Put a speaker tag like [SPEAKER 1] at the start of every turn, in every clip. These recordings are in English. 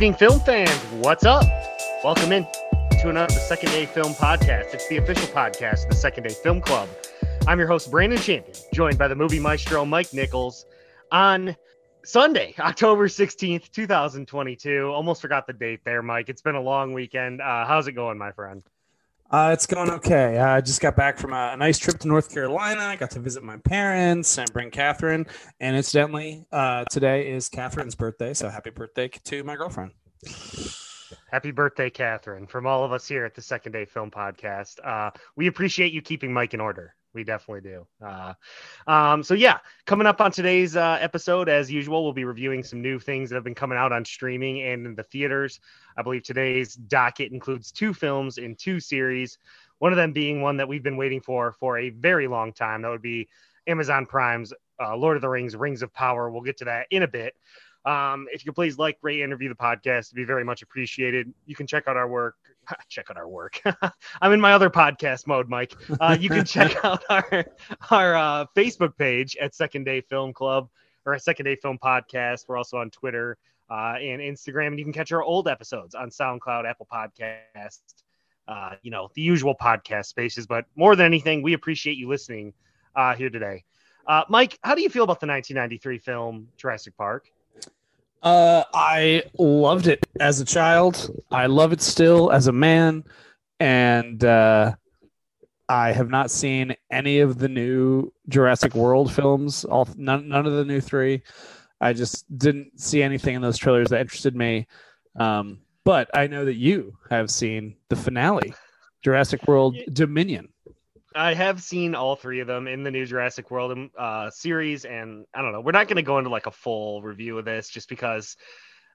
[SPEAKER 1] Evening, film fans. What's up? Welcome in to another Second Day Film Podcast. It's the official podcast of the Second Day Film Club. I'm your host, Brandon Champion, joined by the movie maestro Mike Nichols on Sunday, October 16th, 2022. Almost forgot the date there, Mike. It's been a long weekend. Uh, how's it going, my friend?
[SPEAKER 2] Uh, it's going okay. Uh, I just got back from a, a, nice trip to North Carolina. I got to visit my parents and bring Catherine. And incidentally, uh, today is Catherine's birthday. So happy birthday to my girlfriend.
[SPEAKER 1] Happy birthday, Catherine, from all of us here at the Second Day Film Podcast. Uh, we appreciate you keeping Mike in order we definitely do. Uh, um, so yeah, coming up on today's uh, episode, as usual, we'll be reviewing some new things that have been coming out on streaming and in the theaters. I believe today's docket includes two films in two series. One of them being one that we've been waiting for for a very long time. That would be Amazon Prime's uh, Lord of the Rings: Rings of Power. We'll get to that in a bit. Um, if you could please like, rate, interview the podcast, it'd be very much appreciated. You can check out our work. check out our work. I'm in my other podcast mode, Mike. Uh, you can check out our our uh, Facebook page at Second Day Film Club or a Second Day Film Podcast. We're also on Twitter uh, and Instagram, and you can catch our old episodes on SoundCloud, Apple Podcast, uh, you know, the usual podcast spaces. But more than anything, we appreciate you listening uh, here today. Uh, Mike, how do you feel about the 1993 film Jurassic Park?
[SPEAKER 2] Uh, I loved it as a child. I love it still as a man, and uh, I have not seen any of the new Jurassic World films. All none, none of the new three. I just didn't see anything in those trailers that interested me. Um, but I know that you have seen the finale, Jurassic World Dominion.
[SPEAKER 1] I have seen all three of them in the new Jurassic World um, uh, series, and I don't know. We're not going to go into like a full review of this just because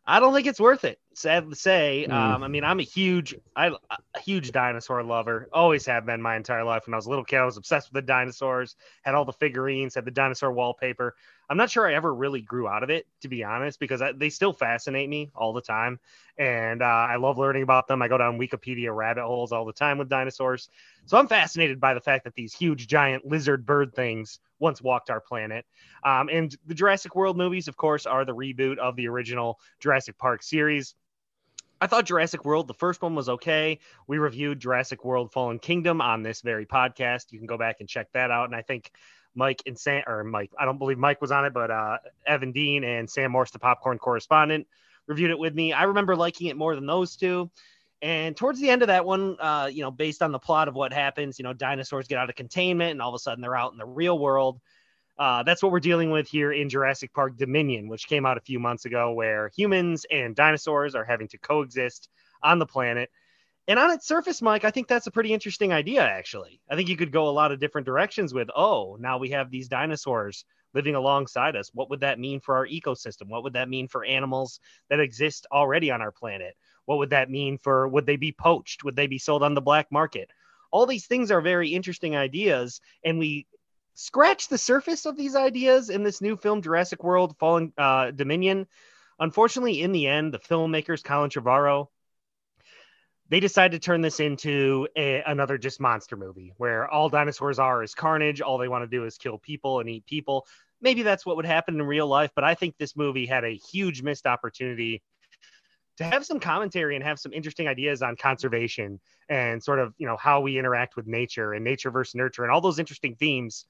[SPEAKER 1] I don't think it's worth it. Sad to say. Mm. Um, I mean, I'm a huge, I a huge dinosaur lover. Always have been my entire life. When I was a little kid, I was obsessed with the dinosaurs. Had all the figurines, had the dinosaur wallpaper. I'm not sure I ever really grew out of it, to be honest, because I, they still fascinate me all the time. And uh, I love learning about them. I go down Wikipedia rabbit holes all the time with dinosaurs. So I'm fascinated by the fact that these huge, giant lizard bird things once walked our planet. Um, and the Jurassic World movies, of course, are the reboot of the original Jurassic Park series. I thought Jurassic World, the first one was okay. We reviewed Jurassic World Fallen Kingdom on this very podcast. You can go back and check that out. And I think Mike and Sam, or Mike, I don't believe Mike was on it, but uh, Evan Dean and Sam Morse, the popcorn correspondent, reviewed it with me. I remember liking it more than those two. And towards the end of that one, uh, you know, based on the plot of what happens, you know, dinosaurs get out of containment and all of a sudden they're out in the real world. Uh, that's what we're dealing with here in Jurassic Park Dominion, which came out a few months ago, where humans and dinosaurs are having to coexist on the planet. And on its surface, Mike, I think that's a pretty interesting idea, actually. I think you could go a lot of different directions with, oh, now we have these dinosaurs living alongside us. What would that mean for our ecosystem? What would that mean for animals that exist already on our planet? What would that mean for, would they be poached? Would they be sold on the black market? All these things are very interesting ideas. And we scratch the surface of these ideas in this new film, Jurassic World Fallen uh, Dominion. Unfortunately, in the end, the filmmakers, Colin Trevorrow, they decided to turn this into a, another just monster movie where all dinosaurs are is carnage. All they want to do is kill people and eat people. Maybe that's what would happen in real life, but I think this movie had a huge missed opportunity to have some commentary and have some interesting ideas on conservation and sort of you know how we interact with nature and nature versus nurture and all those interesting themes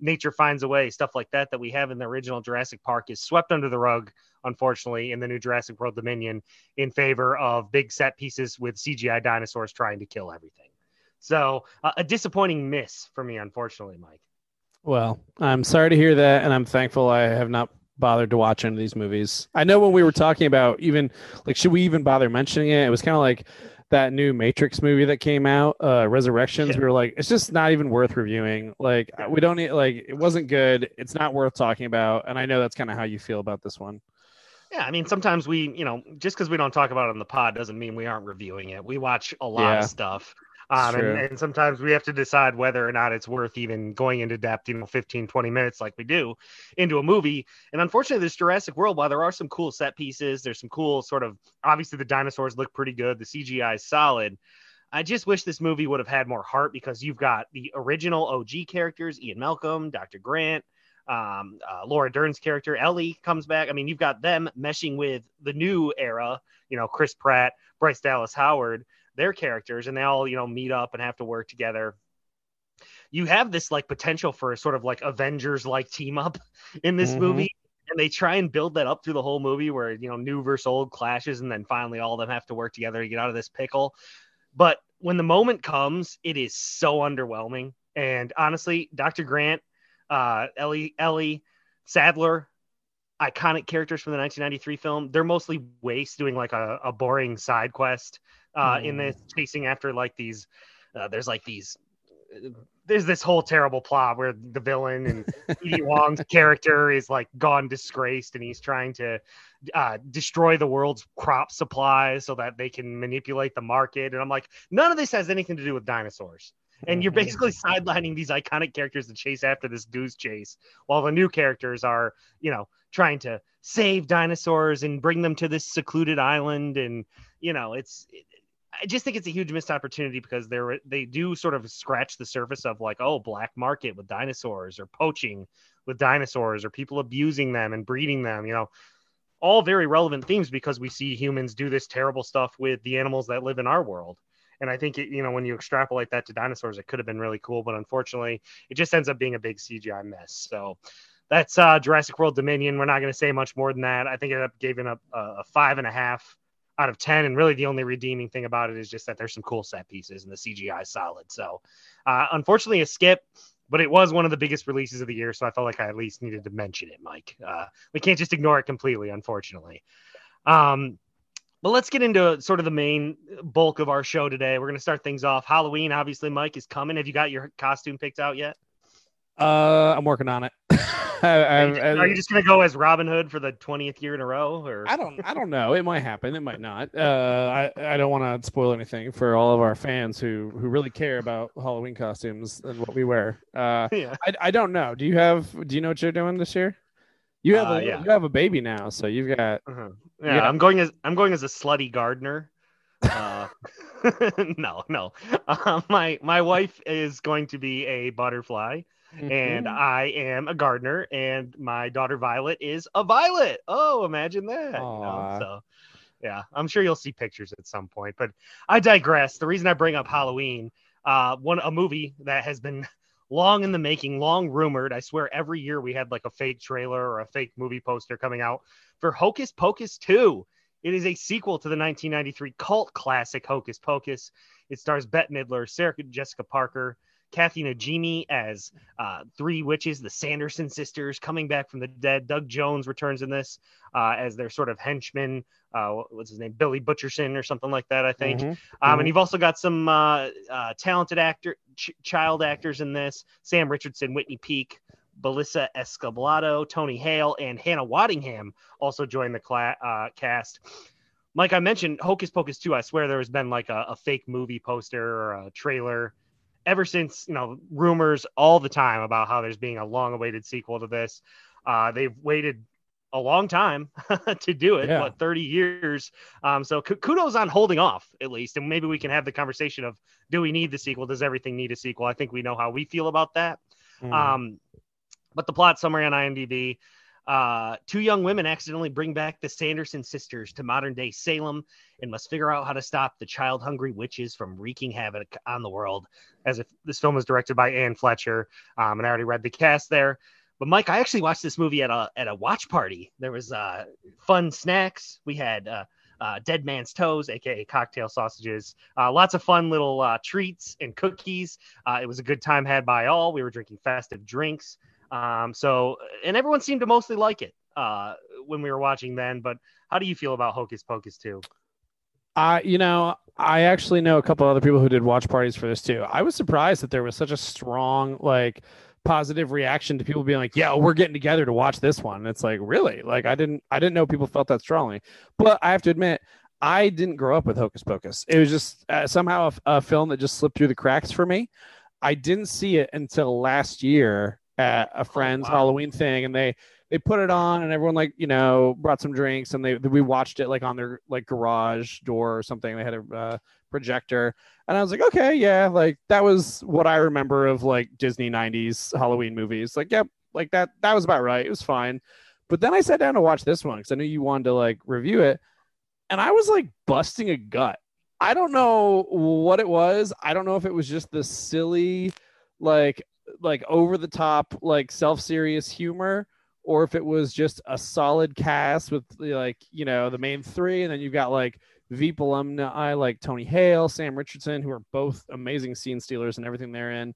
[SPEAKER 1] nature finds a way, stuff like that that we have in the original Jurassic Park is swept under the rug, unfortunately, in the new Jurassic World Dominion in favor of big set pieces with CGI dinosaurs trying to kill everything. So uh, a disappointing miss for me, unfortunately, Mike.
[SPEAKER 2] Well, I'm sorry to hear that, and I'm thankful I have not bothered to watch any of these movies. I know when we were talking about even like should we even bother mentioning it? It was kind of like that new Matrix movie that came out, uh, Resurrections, yeah. we were like, it's just not even worth reviewing. Like, we don't need, like, it wasn't good. It's not worth talking about. And I know that's kind of how you feel about this one.
[SPEAKER 1] Yeah, I mean, sometimes we, you know, just because we don't talk about it on the pod doesn't mean we aren't reviewing it. We watch a lot yeah. of stuff. Um, and, and, sometimes we have to decide whether or not it's worth even going into depth, you know, 15, 20 minutes like we do into a movie. And unfortunately, this Jurassic World, while there are some cool set pieces, there's some cool sort of obviously the dinosaurs look pretty good, the CGI is solid. I just wish this movie would have had more heart because you've got the original OG characters, Ian Malcolm, Dr. Grant, Um, uh, Laura Dern's character Ellie comes back. I mean, you've got them meshing with the new era. You know, Chris Pratt, Bryce Dallas Howard, their characters, and they all you know meet up and have to work together. You have this like potential for a sort of like Avengers like team up in this mm-hmm. movie and they try and build that up through the whole movie where you know new versus old clashes and then finally all of them have to work together to get out of this pickle but when the moment comes it is so underwhelming and honestly dr grant uh, ellie ellie sadler iconic characters from the 1993 film they're mostly waste doing like a, a boring side quest uh, mm. in this chasing after like these uh, there's like these there's this whole terrible plot where the villain and B.D. Wong's character is like gone disgraced and he's trying to uh, destroy the world's crop supply so that they can manipulate the market. And I'm like, none of this has anything to do with dinosaurs. And you're mm-hmm. basically sidelining these iconic characters to chase after this goose chase while the new characters are, you know, trying to save dinosaurs and bring them to this secluded island. And, you know, it's, I just think it's a huge missed opportunity because they're they do sort of scratch the surface of like oh black market with dinosaurs or poaching with dinosaurs or people abusing them and breeding them you know all very relevant themes because we see humans do this terrible stuff with the animals that live in our world and I think it, you know when you extrapolate that to dinosaurs it could have been really cool but unfortunately it just ends up being a big CGI mess so that's uh, Jurassic World Dominion. We're not going to say much more than that. I think it up giving up a, a five and a half out of 10 and really the only redeeming thing about it is just that there's some cool set pieces and the cgi is solid so uh, unfortunately a skip but it was one of the biggest releases of the year so i felt like i at least needed to mention it mike uh, we can't just ignore it completely unfortunately um, but let's get into sort of the main bulk of our show today we're going to start things off halloween obviously mike is coming have you got your costume picked out yet
[SPEAKER 2] uh i'm working on it
[SPEAKER 1] I, are, you just, are, you just, gonna go as Robin Hood for the twentieth year in a row? Or
[SPEAKER 2] I don't, I don't know. It might happen. It might not. Uh, I, I don't want to spoil anything for all of our fans who who really care about Halloween costumes and what we wear. Uh, yeah. I, I don't know. Do you have? Do you know what you're doing this year? You have uh, a yeah. you have a baby now, so you've got.
[SPEAKER 1] Uh-huh. Yeah, yeah, I'm going as I'm going as a slutty gardener. Uh, no, no. Uh, my my wife is going to be a butterfly. Mm-hmm. And I am a gardener, and my daughter Violet is a violet. Oh, imagine that. You know? So, yeah, I'm sure you'll see pictures at some point. But I digress. The reason I bring up Halloween, uh, one a movie that has been long in the making, long rumored. I swear every year we had like a fake trailer or a fake movie poster coming out for Hocus Pocus 2. It is a sequel to the 1993 cult classic Hocus Pocus. It stars Bette Midler, Sarah Jessica Parker, Kathy Najimy as uh, three witches, the Sanderson sisters coming back from the dead. Doug Jones returns in this uh, as their sort of henchman. Uh, what's his name? Billy Butcherson or something like that, I think. Mm-hmm. Um, mm-hmm. And you've also got some uh, uh, talented actor, ch- child actors in this: Sam Richardson, Whitney Peak. Belissa Escobedo, Tony Hale, and Hannah Waddingham also joined the cla- uh, cast. Mike, I mentioned Hocus Pocus 2. I swear there has been like a, a fake movie poster or a trailer ever since you know rumors all the time about how there's being a long awaited sequel to this uh, they've waited a long time to do it yeah. what 30 years um, so kudos on holding off at least and maybe we can have the conversation of do we need the sequel does everything need a sequel i think we know how we feel about that mm. um, but the plot summary on imdb uh, two young women accidentally bring back the Sanderson sisters to modern day Salem and must figure out how to stop the child hungry witches from wreaking havoc on the world. As if this film is directed by Anne Fletcher, um, and I already read the cast there. But Mike, I actually watched this movie at a at a watch party. There was uh, fun snacks. We had uh, uh, Dead Man's Toes, aka cocktail sausages. Uh, lots of fun little uh, treats and cookies. Uh, it was a good time had by all. We were drinking festive drinks. Um, so, and everyone seemed to mostly like it uh, when we were watching then. But how do you feel about Hocus Pocus 2?
[SPEAKER 2] Uh, you know, I actually know a couple other people who did watch parties for this too. I was surprised that there was such a strong, like, positive reaction to people being like, "Yeah, we're getting together to watch this one." And it's like, really? Like, I didn't, I didn't know people felt that strongly. But I have to admit, I didn't grow up with Hocus Pocus. It was just uh, somehow a, a film that just slipped through the cracks for me. I didn't see it until last year at a oh, friend's oh, wow. Halloween thing, and they they put it on, and everyone like you know brought some drinks, and they we watched it like on their like garage door or something. They had a uh, projector, and I was like, okay, yeah, like that was what I remember of like Disney '90s Halloween movies. Like, yep, Like that that was about right. It was fine. But then I sat down to watch this one because I knew you wanted to like review it, and I was like busting a gut. I don't know what it was. I don't know if it was just the silly, like like over the top, like self serious humor, or if it was just a solid cast with like you know the main three, and then you've got like Veep alumni like Tony Hale, Sam Richardson, who are both amazing scene stealers and everything they're in.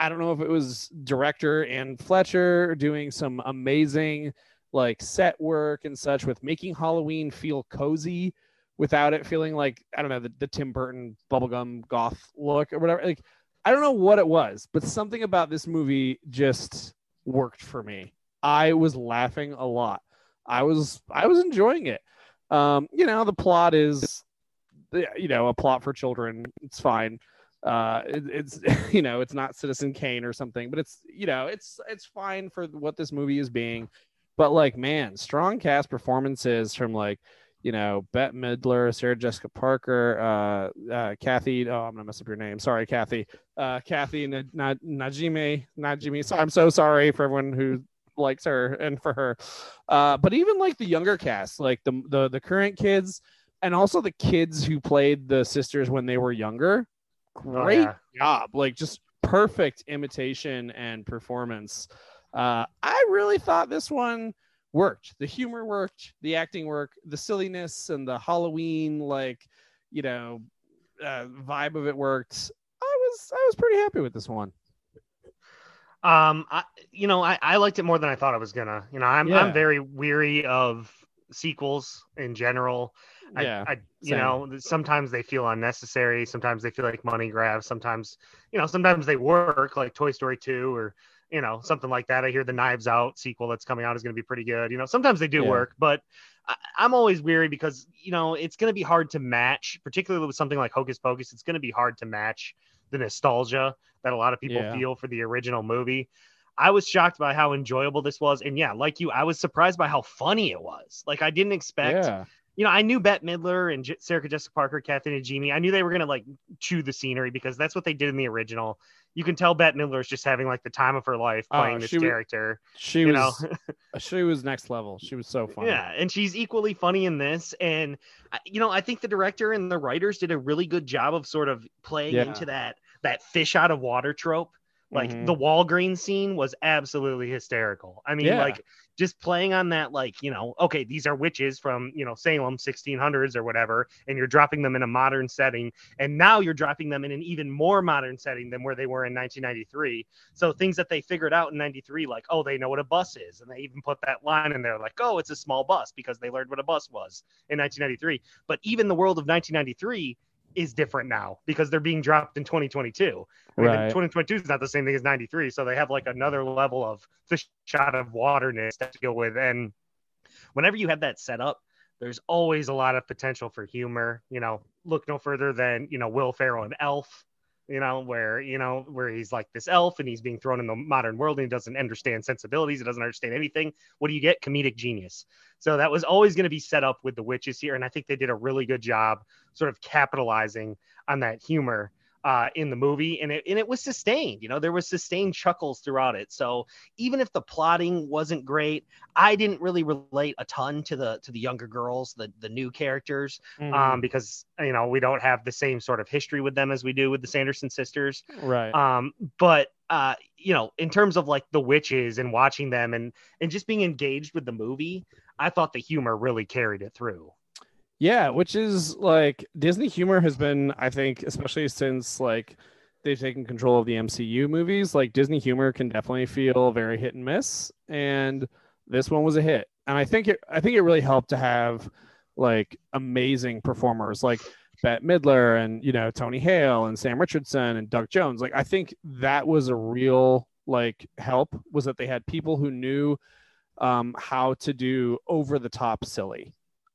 [SPEAKER 2] I don't know if it was director Anne Fletcher doing some amazing like set work and such with making Halloween feel cozy without it feeling like I don't know the, the Tim Burton bubblegum goth look or whatever. Like I don't know what it was, but something about this movie just worked for me. I was laughing a lot. I was I was enjoying it. Um, you know, the plot is you know, a plot for children. It's fine. Uh it, it's you know, it's not Citizen Kane or something, but it's you know, it's it's fine for what this movie is being. But like, man, strong cast performances from like you know, Bette Midler, Sarah Jessica Parker, uh, uh, Kathy. Oh, I'm gonna mess up your name. Sorry, Kathy. Uh, Kathy N- N- Najimy. Najimy. So I'm so sorry for everyone who likes her and for her. Uh, but even like the younger cast, like the the the current kids, and also the kids who played the sisters when they were younger. Great oh, yeah. job. Like just perfect imitation and performance. Uh, I really thought this one worked. The humor worked, the acting worked, the silliness and the Halloween like, you know, uh, vibe of it worked. I was I was pretty happy with this one.
[SPEAKER 1] Um, I, you know, I, I liked it more than I thought I was gonna. You know, I'm yeah. I'm very weary of sequels in general. Yeah, I, I you same. know, sometimes they feel unnecessary. Sometimes they feel like money grabs. Sometimes, you know, sometimes they work, like Toy Story Two or you know, something like that. I hear the Knives Out sequel that's coming out is going to be pretty good. You know, sometimes they do yeah. work, but I, am always weary because you know it's going to be hard to match, particularly with something like Hocus Pocus. It's going to be hard to match the nostalgia that a lot of people yeah. feel for the original movie. I was shocked by how enjoyable this was, and yeah, like you, I was surprised by how funny it was. Like I didn't expect. Yeah. You know, I knew Bette Midler and J- Sarah Jessica Parker, Kathy Najimy. I knew they were gonna like chew the scenery because that's what they did in the original you can tell Bette Midler is just having like the time of her life oh, playing this character.
[SPEAKER 2] Was, she
[SPEAKER 1] you
[SPEAKER 2] was, know? she was next level. She was so funny.
[SPEAKER 1] Yeah, and she's equally funny in this. And uh, you know, I think the director and the writers did a really good job of sort of playing yeah. into that that fish out of water trope like mm-hmm. the Walgreens scene was absolutely hysterical. I mean, yeah. like just playing on that, like, you know, okay, these are witches from, you know, Salem 1600s or whatever, and you're dropping them in a modern setting. And now you're dropping them in an even more modern setting than where they were in 1993. So things that they figured out in 93, like, oh, they know what a bus is. And they even put that line in there, like, oh, it's a small bus because they learned what a bus was in 1993. But even the world of 1993 is different now because they're being dropped in 2022. I mean, right. 2022 is not the same thing as 93, so they have like another level of fish shot of waterness to deal with. And whenever you have that set up, there's always a lot of potential for humor. You know, look no further than you know Will Ferrell and Elf you know, where you know where he's like this elf and he's being thrown in the modern world and he doesn't understand sensibilities, he doesn't understand anything. What do you get? Comedic genius. So that was always going to be set up with the witches here, and I think they did a really good job, sort of capitalizing on that humor uh, in the movie, and it and it was sustained. You know, there was sustained chuckles throughout it. So even if the plotting wasn't great, I didn't really relate a ton to the to the younger girls, the the new characters, um, mm-hmm. um, because you know we don't have the same sort of history with them as we do with the Sanderson sisters.
[SPEAKER 2] Right.
[SPEAKER 1] Um, but uh, you know, in terms of like the witches and watching them and and just being engaged with the movie, I thought the humor really carried it through.
[SPEAKER 2] Yeah, which is like Disney humor has been, I think, especially since like they've taken control of the MCU movies, like Disney humor can definitely feel very hit and miss. And this one was a hit. And I think it I think it really helped to have like amazing performers like Bette Midler and you know Tony Hale and Sam Richardson and Doug Jones. Like I think that was a real like help was that they had people who knew um, how to do over the top silly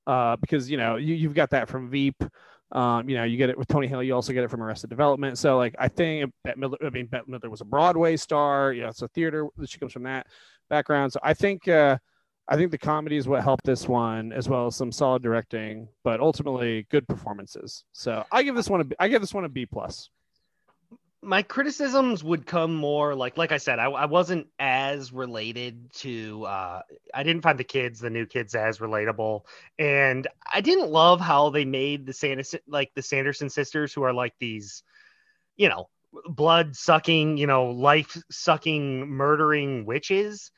[SPEAKER 2] uh, because you know you, you've got that from Veep. Um, you know, you get it with Tony Hale. You also get it from Arrested Development. So, like, I think Bette Midler, I mean, Bette Midler was a Broadway star. You know, it's a theater. She comes from that background. So, I think, uh, I think the comedy is what helped this one, as well as some solid directing, but ultimately good performances. So, I give this one a, I give this one a B plus.
[SPEAKER 1] My criticisms would come more like like I said, I, I wasn't as related to uh I didn't find the kids, the new kids as relatable. And I didn't love how they made the Sanderson like the Sanderson sisters who are like these, you know, blood sucking, you know, life sucking, murdering witches.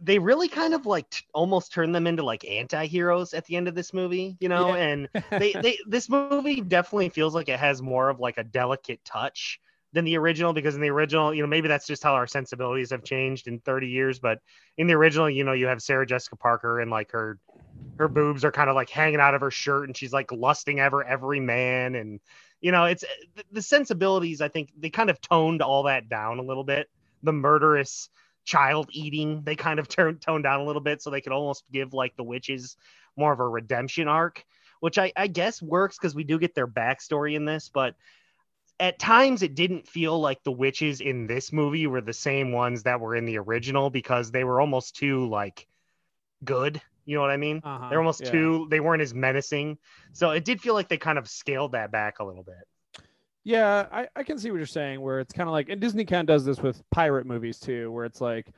[SPEAKER 1] They really kind of like t- almost turn them into like anti-heroes at the end of this movie, you know,
[SPEAKER 2] Yeah.
[SPEAKER 1] and they, they this movie definitely feels like it has more of like a delicate touch than the original because in the original, you know, maybe that's just how our sensibilities have changed in 30 years, but in the original, you know, you have Sarah Jessica Parker and like her her boobs are kind of like hanging out of her shirt and she's like lusting ever every man and you know, it's the, sensibilities I think they kind of toned all that down a little bit. The murderous child eating, they kind of turned toned down a little bit so they could almost give like the witches more of a redemption arc, which I, I guess works because we do get their backstory in this, but at times it didn't feel like the witches in this movie were the same ones that were in the original because they were almost too like good. You know what I mean?
[SPEAKER 2] Uh-huh,
[SPEAKER 1] They're almost
[SPEAKER 2] yeah.
[SPEAKER 1] too they weren't as menacing. So it did feel like they kind of scaled that back a little bit.
[SPEAKER 2] Yeah, I, I can see what you're saying. Where it's kind of like, and Disney kind of does this with pirate movies too, where it's like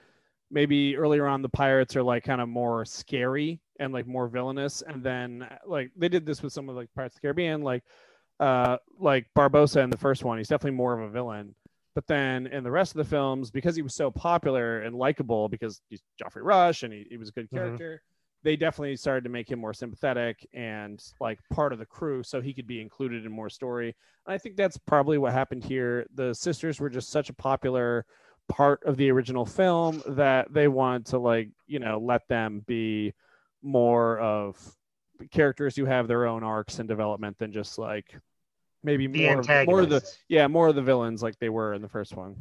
[SPEAKER 2] maybe earlier on the pirates are like kind of more scary and like more villainous, and then like they did this with some of like Pirates of the Caribbean, like uh like Barbossa in the first one. He's definitely more of a villain. But then in the rest of the films, because he was so popular and likable, because he's Geoffrey Rush and he, he was a good
[SPEAKER 1] Mhm.
[SPEAKER 2] character, they definitely started to make him more sympathetic and like part of the crew so he could be included in more story. And I think that's probably what happened here. The sisters were just such a popular part of the original film that they wanted to like, you know, let them be more of characters who have their own arcs and development than just like maybe
[SPEAKER 1] The
[SPEAKER 2] more of, more of the yeah, more of the villains like they were in the first one.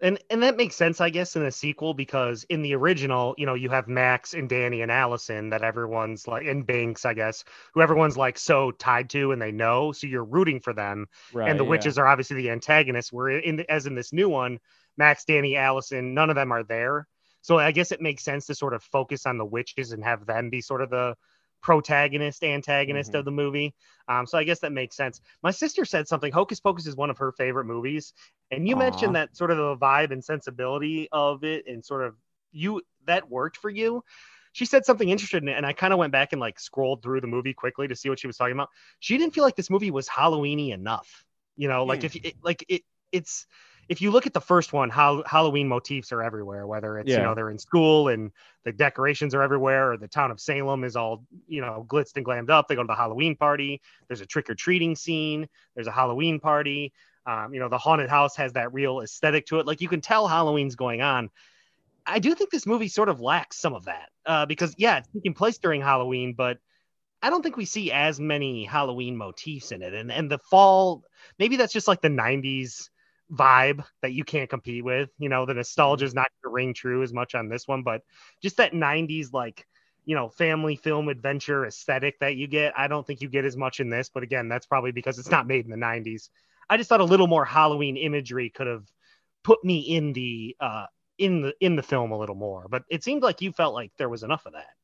[SPEAKER 1] and and that makes sense i guess in a sequel because in the original you know you have max and danny and allison that everyone's like and Binx i guess who everyone's like so tied to and they know so you're rooting for them
[SPEAKER 2] Right.
[SPEAKER 1] and the
[SPEAKER 2] yeah.
[SPEAKER 1] witches are obviously the antagonists where in as in this new one max danny allison none of them are there so i guess it makes sense to sort of focus on the witches and have them be sort of the protagonist antagonist
[SPEAKER 2] Mhm.
[SPEAKER 1] of the movie um, so i guess that makes sense my sister said something hocus pocus is one of her favorite movies and you
[SPEAKER 2] Aw.
[SPEAKER 1] mentioned that sort of the vibe and sensibility of it and sort of you that worked for you she said something interesting and i kind of went back and like scrolled through the movie quickly to see what she was talking about she didn't feel like this movie was halloweeny enough you know like
[SPEAKER 2] Hmm.
[SPEAKER 1] if it, like it it's if you look at the first one how halloween motifs are everywhere whether it's you know they're in school and the decorations are everywhere or the town of salem is all you know glitzed and glammed up. They go to the halloween party. There's a trick-or-treating scene. There's a halloween party. Um, you know the haunted house has that real aesthetic to it. Like you can tell halloween's going on. I do think this movie sort of lacks some of that uh, because yeah it's taking place during halloween but I don't think we see as many Halloween motifs in it. And and the fall, maybe that's just like the 90s vibe that you can't compete with. You know, the nostalgia is not going to ring true as much on this one, but just that 90s, like, you know, family film adventure aesthetic that you get, I don't think you get as much in this. But again, that's probably because it's not made in the 90s. I just thought a little more Halloween imagery could have put me in the, uh, in the in the film a little more but it seemed like you felt like there was enough of that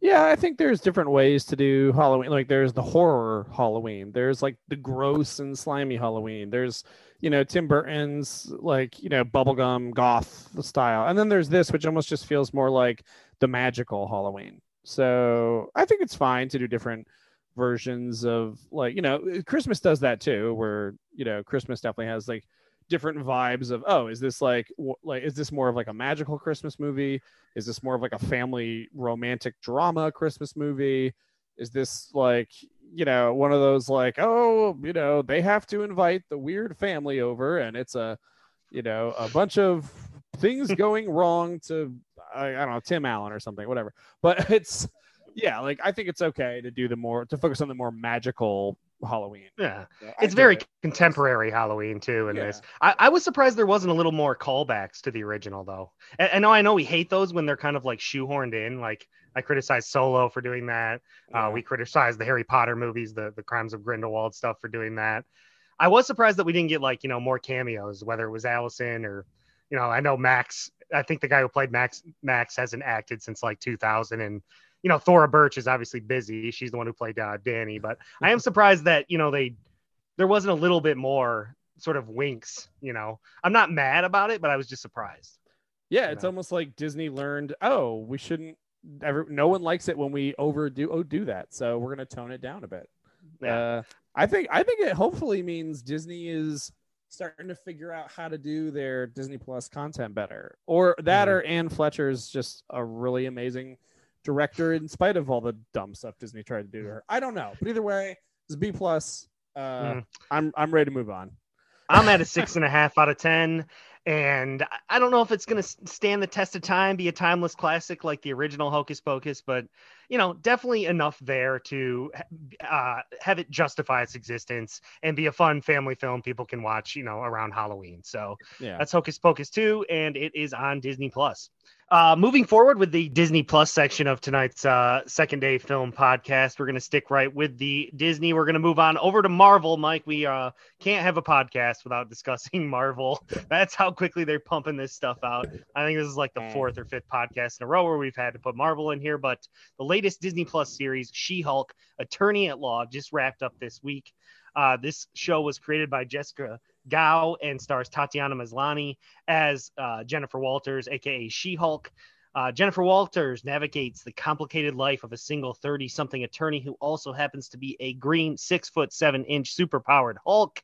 [SPEAKER 2] Yeah, I think there's different ways to do Halloween. Like there's the horror Halloween. There's like the gross and slimy Halloween. There's, you know, Tim Burton's like, you know, bubblegum goth style. And then there's this which almost just feels more like the magical Halloween. So, I think it's fine to do different versions of like, you know, Christmas does that too where, you know, Christmas definitely has like different vibes of oh, is this like wh- like is this more of like a magical Christmas movie? Is this more of like a family romantic drama Christmas movie? Is this like, you know, one of those like, oh, you know, they have to invite the weird family over and it's a, you know, a bunch of things going wrong to, I, I don't know, Tim Allen or something, whatever. But it's, yeah, like I think it's okay to do the more, to focus on the more magical Halloween.
[SPEAKER 1] yeah
[SPEAKER 2] So
[SPEAKER 1] it's very
[SPEAKER 2] it.
[SPEAKER 1] contemporary Halloween too in
[SPEAKER 2] Yeah.
[SPEAKER 1] this. I, I was surprised there wasn't a little more callbacks to the original though. And I know I know we hate those when they're kind of like shoehorned in. Like I criticize Solo for doing that.
[SPEAKER 2] Yeah.
[SPEAKER 1] Uh, we criticize the Harry Potter movies, the the Crimes of Grindelwald stuff for doing that. I was surprised that we didn't get like you know more cameos, whether it was Allison or you know I know Max. I think the guy who played Max Max hasn't acted since like 2000 and. You know, Thora Birch is obviously busy. She's the one who played uh, Danny, but I am surprised that you know they there wasn't a little bit more sort of winks. You know, I'm not mad about it, but I was just surprised.
[SPEAKER 2] Yeah, it's almost like Disney learned, oh, we shouldn't. Every, no one likes it when we overdo oh do that, so we're gonna tone it down a bit. Yeah. Uh, I think I think it hopefully means Disney is starting to figure out how to do their Disney Plus content better, or that, mm-hmm. or Anne Fletcher's just a really amazing director in spite of all the dumb stuff Disney tried to do to her. I don't know, but either way, it's B plus. Uh, mm. I'm I'm ready to move on.
[SPEAKER 1] I'm at a six and a half out of ten, and I don't know if it's going to stand the test of time, be a timeless classic like the original Hocus Pocus, but you know, definitely enough there to uh, have it justify its existence and be a fun family film people can watch, you know, around Halloween. So yeah. that's Hocus Pocus 2, and it is on Disney Plus. Uh, moving forward with the Disney Plus section of tonight's uh, second day film podcast, we're going to stick right with the Disney. We're going to move on over to Marvel. Mike, we uh, can't have a podcast without discussing Marvel. That's how quickly they're pumping this stuff out. I think this is like the mm. fourth or fifth podcast in a row where we've had to put Marvel in here. But the latest Disney Plus series, She Hulk, Attorney at Law, just wrapped up this week. Uh, this show was created by Jessica Gao and stars Tatiana Maslany as uh, Jennifer Walters, aka She Hulk. Uh, Jennifer Walters navigates the complicated life of a single 30 something attorney who also happens to be a green, six foot seven inch super powered Hulk.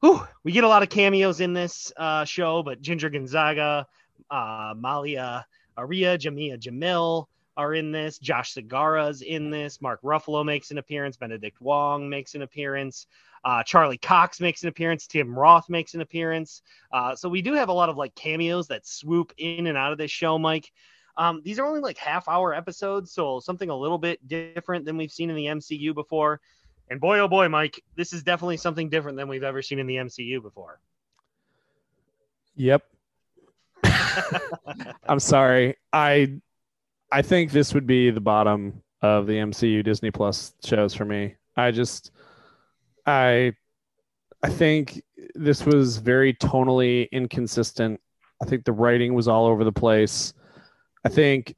[SPEAKER 1] Whew, we get a lot of cameos in this uh, show, but Ginger Gonzaga, uh, Malia Aria, Jameela Jamil are in this. Josh Segarra's in this. Mark Ruffalo makes an appearance. Benedict Wong makes an appearance. Uh, Charlie Cox makes an appearance. Tim Roth makes an appearance. Uh, so we do have a lot of like cameos that swoop in and out of this show, Mike. Um, these are only like half hour episodes, so something a little bit different than we've seen in the MCU before. And boy, oh boy, Mike, this is definitely something different than we've ever seen in the MCU before.
[SPEAKER 2] Yep. I'm sorry. I I think this would be the bottom of the MCU Disney Plus shows for me. I just I I think this was very tonally inconsistent. I think the writing was all over the place. I think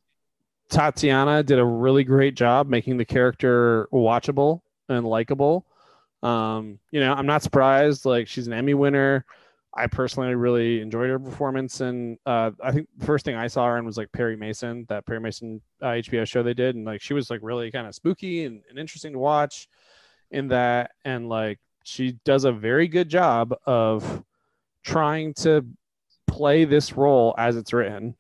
[SPEAKER 2] Tatiana did a really great job making the character watchable and likable. Um, you know, I'm not surprised. Like she's an Emmy winner. I personally really enjoyed her performance, and uh, I think the first thing I saw her in was like Perry Mason, that Perry Mason uh, HBO show they did, and like she was like really kind of spooky and, and interesting to watch in that and like she does a very good job of trying to play this role as it's written.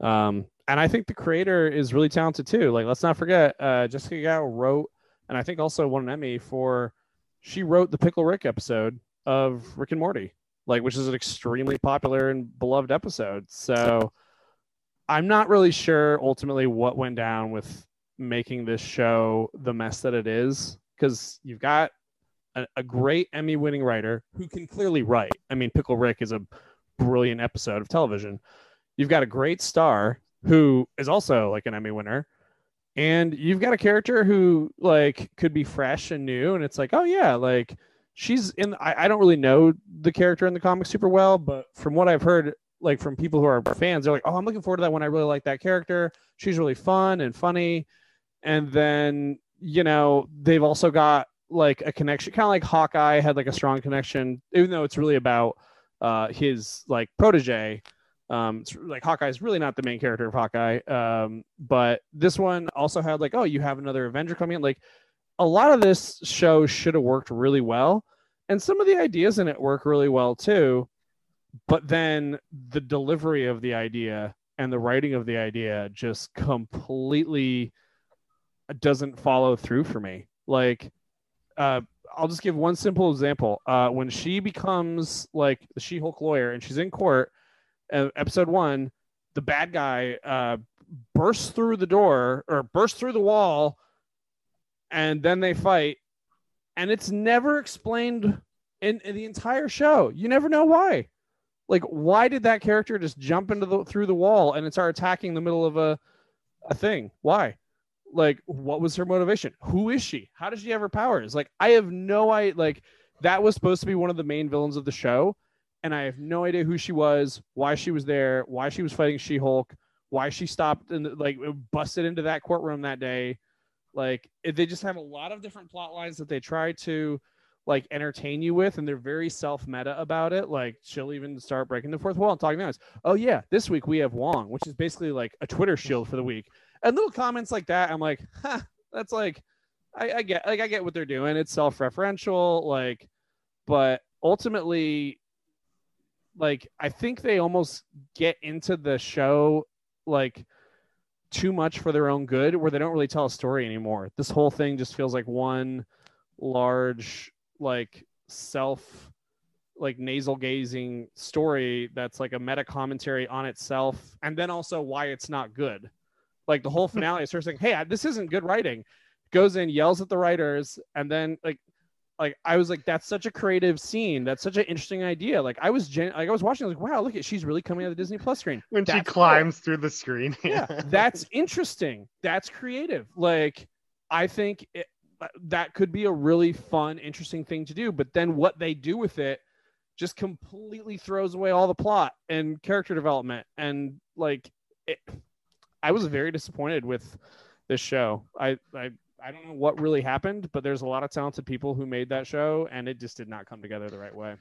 [SPEAKER 2] Um, and i think the creator is really talented too. Like let's not forget uh, jessica gao wrote and i think also won an emmy for she wrote the pickle rick episode of rick and morty like which is an extremely popular and beloved episode so i'm not really sure ultimately what went down with making this show the mess that it is because you've got a, a great Emmy winning writer who can clearly write. I mean, Pickle Rick is a brilliant episode of television. You've got a great star who is also like an Emmy winner. And you've got a character who like could be fresh and new, and it's like, oh yeah, like she's in. I, I don't really know the character in the comics super well, but from what I've heard, like from people who are fans, they're like, oh, I'm looking forward to that one. I really like that character. She's really fun and funny. And then you know, they've also got like a connection, kind of like Hawkeye had like a strong connection, even though it's really about uh, his like protege. Um, like Hawkeye's really not the main character of Hawkeye. Um, but this one also had like, oh, you have another Avenger coming in. Like a lot of this show should have worked really well. And some of the ideas in it work really well too. But then the delivery of the idea and the writing of the idea just completely doesn't follow through for me. Like, uh, I'll just give one simple example. Uh, when she becomes like the She Hulk lawyer and she's in court, uh, episode one, the bad guy uh, bursts through the door or bursts through the wall, and then they fight, and it's never explained in, in the entire show. You never know why. Like, why did that character just jump into the through the wall and start attacking the middle of a a thing? Why? like what was her motivation who is she how does she have her powers like i have no idea like that was supposed to be one of the main villains of the show and i have no idea who she was why she was there why she was fighting she-hulk why she stopped and like busted into that courtroom that day like eh, they just have a lot of different plot lines that they try to like entertain you with and they're very self meta about it. Like she'll even start breaking the fourth wall and talking about oh yeah this week we have wong which is basically like a twitter shield for the week. And little comments like that i'm like huh, that's like I, I get like i get what they're doing. It's self-referential like but ultimately like i think they almost get into the show like too much for their own good where they don't really tell a story anymore. This whole thing just feels like one large like self like nasal gazing story that's like a meta commentary on itself and then also why it's not good. Like the whole hmm. finale is her saying hey this isn't good writing. Goes in yells at the writers and then like like I was like, that's such a creative scene. That's such an interesting idea. Like I was gen- like I was watching, I was like, wow, look at she's really coming out of the Disney Plus screen.
[SPEAKER 1] When
[SPEAKER 2] that's
[SPEAKER 1] she climbs cool. through the screen.
[SPEAKER 2] yeah, that's interesting. That's creative. Like I think it, uh, that could be a really fun, interesting thing to do. But then what they do with it just completely throws away all the plot and character development. And like, it, I was very disappointed with this show. I, I, I don't know what really happened, but there's a lot of talented people who made that show, and it just did not come together the right way.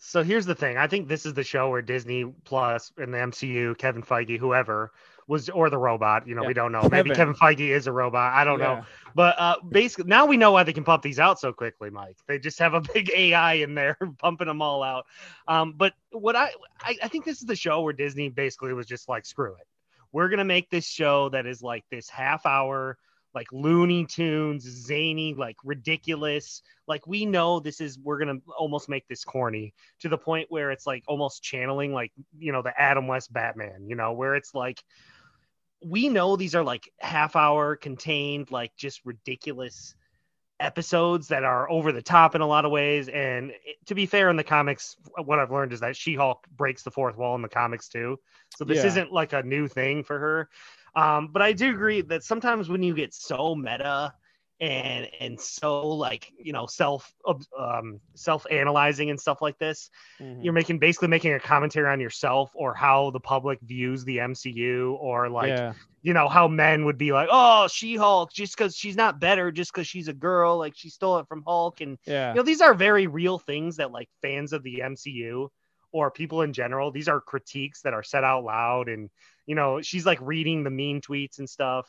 [SPEAKER 1] So here's the thing. I think this is the show where Disney Plus and the MCU, Kevin Feige, whoever was, or the robot, you know, yeah. we don't know. Kevin. Maybe Kevin Feige is a robot. I don't yeah. know. But uh, basically, now we know why they can pump these out so quickly, Mike. They just have a big AI in there pumping them all out. Um, but what I, I, I think this is the show where Disney basically was just like, screw it. We're gonna make this show that is like this half hour like Looney Tunes, zany, like ridiculous. Like we know this is we're gonna almost make this corny to the point where it's like almost channeling like you know the Adam West Batman, you know, where it's like we know these are like half hour contained, like just ridiculous episodes that are over the top in a lot of ways. And to be fair, in the comics, what I've learned is that She Hulk breaks the fourth wall in the comics too. So this yeah. isn't like a new thing for her. Um, but I do agree that sometimes when you get so meta and and so like you know self um self analyzing and stuff like this mm-hmm. you're making basically making a commentary on yourself or how the public views the MCU or like yeah. you know how men would be like oh she-hulk just cuz she's not better just cuz she's a girl like she stole it from hulk and
[SPEAKER 2] yeah
[SPEAKER 1] you know these are very real things that like fans of the MCU or people in general these are critiques that are said out loud and you know, she's like reading the mean tweets and stuff.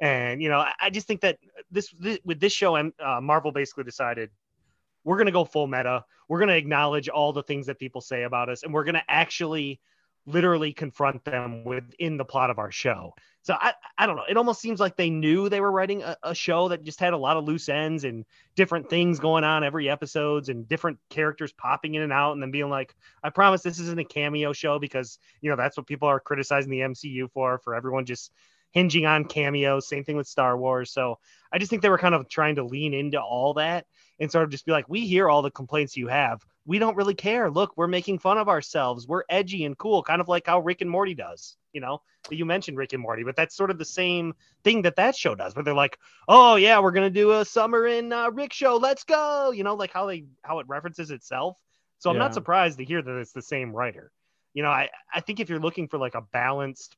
[SPEAKER 1] And you know, I, just think that this, this with this show, uh, Marvel basically decided we're gonna go full meta. We're gonna acknowledge all the things that people say about us, and we're gonna actually literally confront them within the plot of our show. So I, I don't know. It almost seems like they knew they were writing a, a, show that just had a lot of loose ends and different things going on every episodes and different characters popping in and out and then being like, I promise this isn't a cameo show because you know that's what people are criticizing the MCU for, for everyone just hinging on cameos. Same thing with Star Wars. So I just think they were kind of trying to lean into all that and sort of just be like, we hear all the complaints you have. We don't really care. Look, we're making fun of ourselves. We're edgy and cool, kind of like how Rick and Morty does. You know, you mentioned Rick and Morty, but that's sort of the same thing that that show does. Where they're like, oh yeah, we're gonna do a summer in uh, Rick show. Let's go. You know, like how they how it references itself. So I'm yeah. not surprised to hear that it's the same writer. You know, I I think if you're looking for like a balanced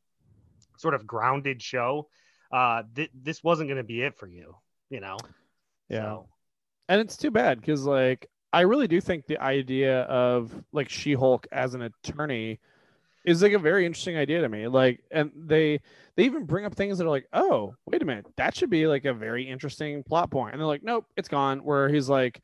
[SPEAKER 1] sort of grounded show, uh, th- this wasn't going to be it for you, you know?
[SPEAKER 2] Yeah. So. And it's too bad because, like, I really do think the idea of like She Hulk as an attorney is like a very interesting idea to me. Like, and they they even bring up things that are like, oh, wait a minute, that should be like a very interesting plot point. And they're like, nope, it's gone. Where he's like,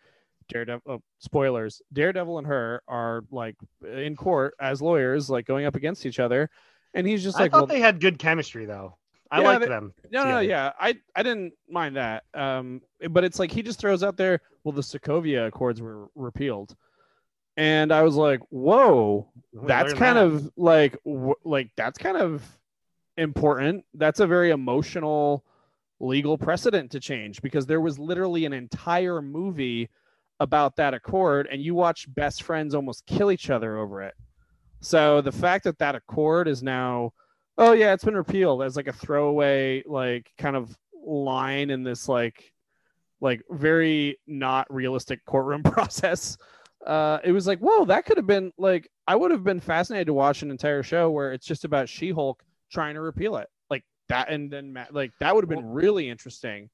[SPEAKER 2] Daredevil. Oh, spoilers. Daredevil and her are like in court as lawyers, like going up against each other, and he's just like,
[SPEAKER 1] I thought well, they had good chemistry though. I yeah, like them.
[SPEAKER 2] No, no, yeah, I I didn't mind that. Um, but it's like he just throws out there, well, the Sokovia Accords were repealed, and I was like, whoa, that's kind that. of like w- like that's kind of important. That's a very emotional legal precedent to change because there was literally an entire movie about that accord, and you watch best friends almost kill each other over it. So the fact that that accord is now, oh yeah, it's been repealed as like a throwaway, like kind of line in this like, like very not realistic courtroom process. Uh, it was like, whoa, that could have been like, I would have been fascinated to watch an entire show where it's just about She Hulk trying to repeal it, like that, and then like that would have been really interesting.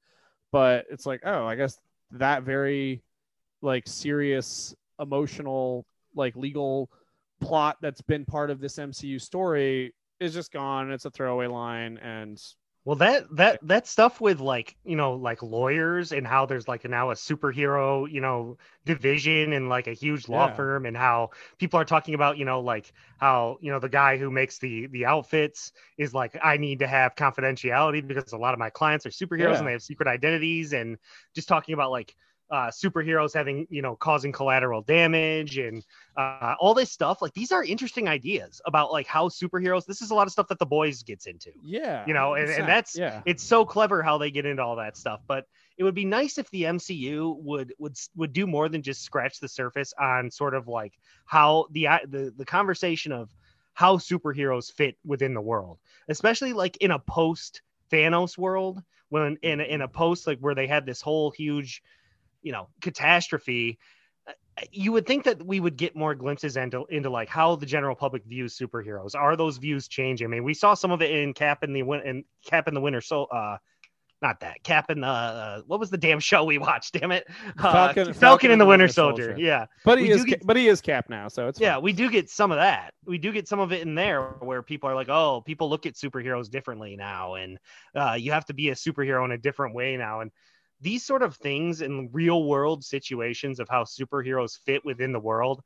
[SPEAKER 2] But it's like, oh, I guess that very like serious emotional like legal plot that's been part of this MCU story is just gone. It's a throwaway line and
[SPEAKER 1] well, that that that stuff with like you know like lawyers and how there's like now a superhero you know division and like a huge law
[SPEAKER 2] Yeah.
[SPEAKER 1] firm and how people are talking about you know like how you know the guy who makes the the outfits is like I need to have confidentiality because a lot of my clients are superheroes
[SPEAKER 2] Yeah.
[SPEAKER 1] and they have secret identities and just talking about like uh, superheroes having you know causing collateral damage and uh, all this stuff like these are interesting ideas about like how superheroes this is a lot of stuff that the boys gets into
[SPEAKER 2] yeah,
[SPEAKER 1] You know, and- and that's-
[SPEAKER 2] yeah.
[SPEAKER 1] it's so clever how they get into all that stuff but it would be nice if the mcu would would would do more than just scratch the surface on sort of like how the the, the conversation of how superheroes fit within the world especially like in a post thanos world when in in a post like where they had this whole huge you know catastrophe uh, you would think that we would get more glimpses into into like how the general public views superheroes. Are those views changing? I mean, we saw some of it in Cap in the win in Cap in the Winter so uh not that Cap in the uh, what was the damn show we watched? Damn it, uh,
[SPEAKER 2] Falcon-
[SPEAKER 1] Falcon, and the Winter Soldier.
[SPEAKER 2] Soldier.
[SPEAKER 1] Yeah,
[SPEAKER 2] but
[SPEAKER 1] we
[SPEAKER 2] he is
[SPEAKER 1] do get-
[SPEAKER 2] but he is Cap now, so it's
[SPEAKER 1] yeah, we do get some of that. We do get some of it in there where people are like, oh, people look at superheroes differently now, and uh, you have to be a superhero in a different way now. And these sort of things in real world situations of how superheroes fit within the world,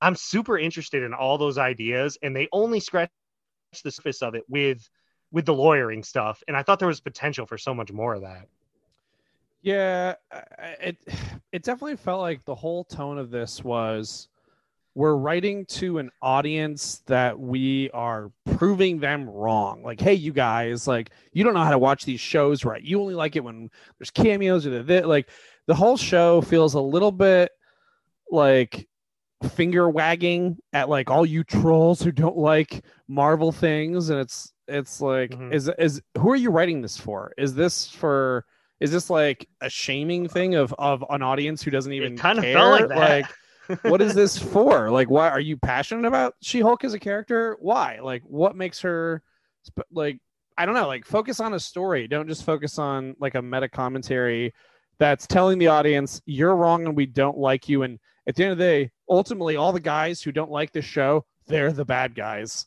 [SPEAKER 1] I'm super interested in all those ideas, and they only scratch the surface of it with with the lawyering stuff. And I thought there was potential for so much more of that.
[SPEAKER 2] Yeah, it it definitely felt like the whole tone of this was we're writing to an audience that we are proving them wrong. Like, hey, you guys, like you don't know how to watch these shows right. You only like it when there's cameos or the like. The whole show feels a little bit like finger wagging at like all you trolls who don't like Marvel things, and it's it's like
[SPEAKER 1] Mhm.
[SPEAKER 2] is is who are you writing this for? Is this for is this like a shaming thing of of an audience who doesn't even
[SPEAKER 1] kind of felt like that.
[SPEAKER 2] Like, what is this for? Like, why are you passionate about She Hulk as a character? Why? Like, what makes her like? I don't know. Like, focus on a story. Don't just focus on like a meta commentary that's telling the audience you're wrong and we don't like you. And at the end of the day, ultimately, all the guys who don't like this show, they're the bad guys.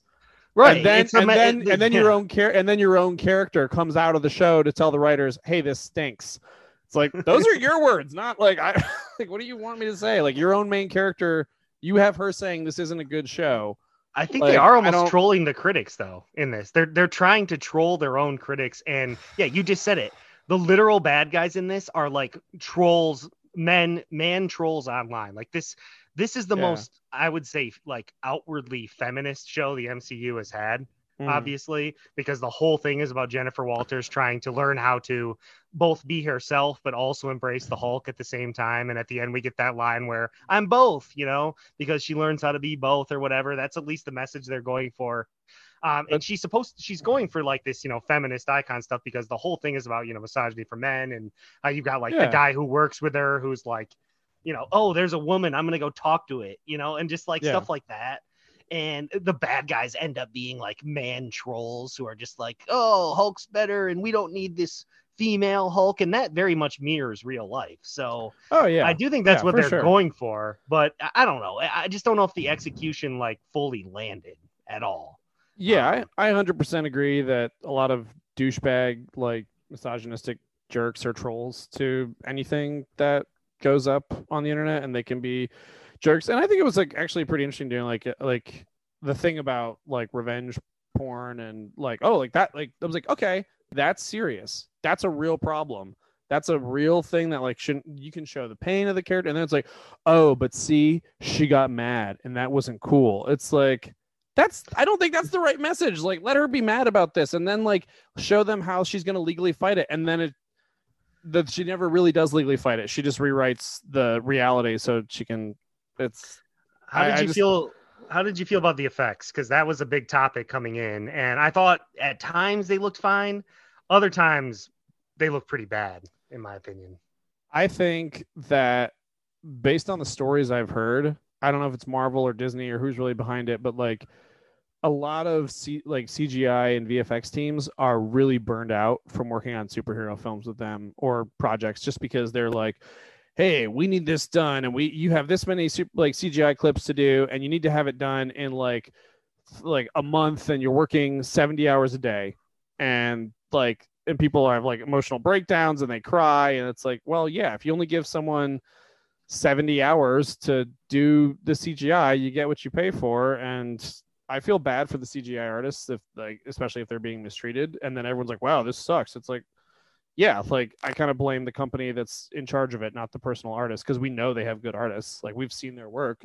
[SPEAKER 1] right.
[SPEAKER 2] And then and then
[SPEAKER 1] it-
[SPEAKER 2] and then
[SPEAKER 1] yeah.
[SPEAKER 2] your own char- and then your own character comes out of the show to tell the writers, "Hey, this stinks." It's like those are your words, not like I like what do you want me to say? Like your own main character, you have her saying this isn't a good show.
[SPEAKER 1] I think
[SPEAKER 2] Like,
[SPEAKER 1] they are almost trolling the critics though in this. They're they're trying to troll their own critics and yeah, you just said it. The literal bad guys in this are like trolls, men, man trolls online. Like this this is the
[SPEAKER 2] Yeah.
[SPEAKER 1] most I would say like outwardly feminist show the MCU has had,
[SPEAKER 2] Mm.
[SPEAKER 1] obviously, because the whole thing is about Jennifer Walters trying to learn how to both be herself but also embrace the Hulk at the same time. And at the end we get that line where I'm both, you know, because she learns how to be both or whatever. That's at least the message they're going for. Um, and she's supposed she's going for like this, you know, feminist icon stuff because the whole thing is about, you know, misogyny for men and uh, you've got like
[SPEAKER 2] Yeah.
[SPEAKER 1] the guy who works with her who's like, you know, oh, there's a woman, I'm gonna go talk to it, you know, and just like
[SPEAKER 2] Yeah.
[SPEAKER 1] stuff like that. And the bad guys end up being like man trolls who are just like, oh, Hulk's better, and we don't need this female Hulk, and that very much mirrors real life. So
[SPEAKER 2] Oh yeah.
[SPEAKER 1] I do think that's
[SPEAKER 2] Yeah,
[SPEAKER 1] what they're
[SPEAKER 2] sure.
[SPEAKER 1] going for, but I don't know. I I just don't know if the execution like fully landed at all.
[SPEAKER 2] Yeah,
[SPEAKER 1] Um,
[SPEAKER 2] I, I 100% agree that a lot of douchebag, like misogynistic jerks or trolls to anything that goes up on the internet and they can be jerks. And I think it was like actually pretty interesting doing like, uh, like the thing about like revenge porn and like, oh, like that, like, I was like, okay, that's serious. That's a real problem. That's a real thing that like shouldn't you can show the pain of the character and then it's like, oh, but see, she got mad and that wasn't cool. It's like, that's I don't think that's the right message. Like, let her be mad about this, and then like show them how she's going to legally fight it, and then it that she never really does legally fight it. She just rewrites the reality so she can. It's
[SPEAKER 1] How
[SPEAKER 2] I-
[SPEAKER 1] did
[SPEAKER 2] I
[SPEAKER 1] you
[SPEAKER 2] just-
[SPEAKER 1] feel? How did you feel about the effects? Because that was a big topic coming in, and I thought at times they looked fine, other times they look pretty bad, in my opinion.
[SPEAKER 2] I think that based on the stories I've heard, I don't know if it's Marvel or Disney or who's really behind it, but like a lot of C- like CGI and VFX teams are really burned out from working on superhero films with them or projects just because they're like hey, we need this done, and we you have this many super, like CGI clips to do, and you need to have it done in like like a month, and you're working 70 hours a day, and like and people have like emotional breakdowns and they cry, and it's like, well, yeah, if you only give someone 70 hours to do the CGI, you get what you pay for, and I feel bad for the CGI artists if like especially if they're being mistreated and then everyone's like, "Wow, this sucks." It's like yeah, like I kind of blame the company that's in charge of it, not the personal artist, because we know they have good artists. Like we've seen their work.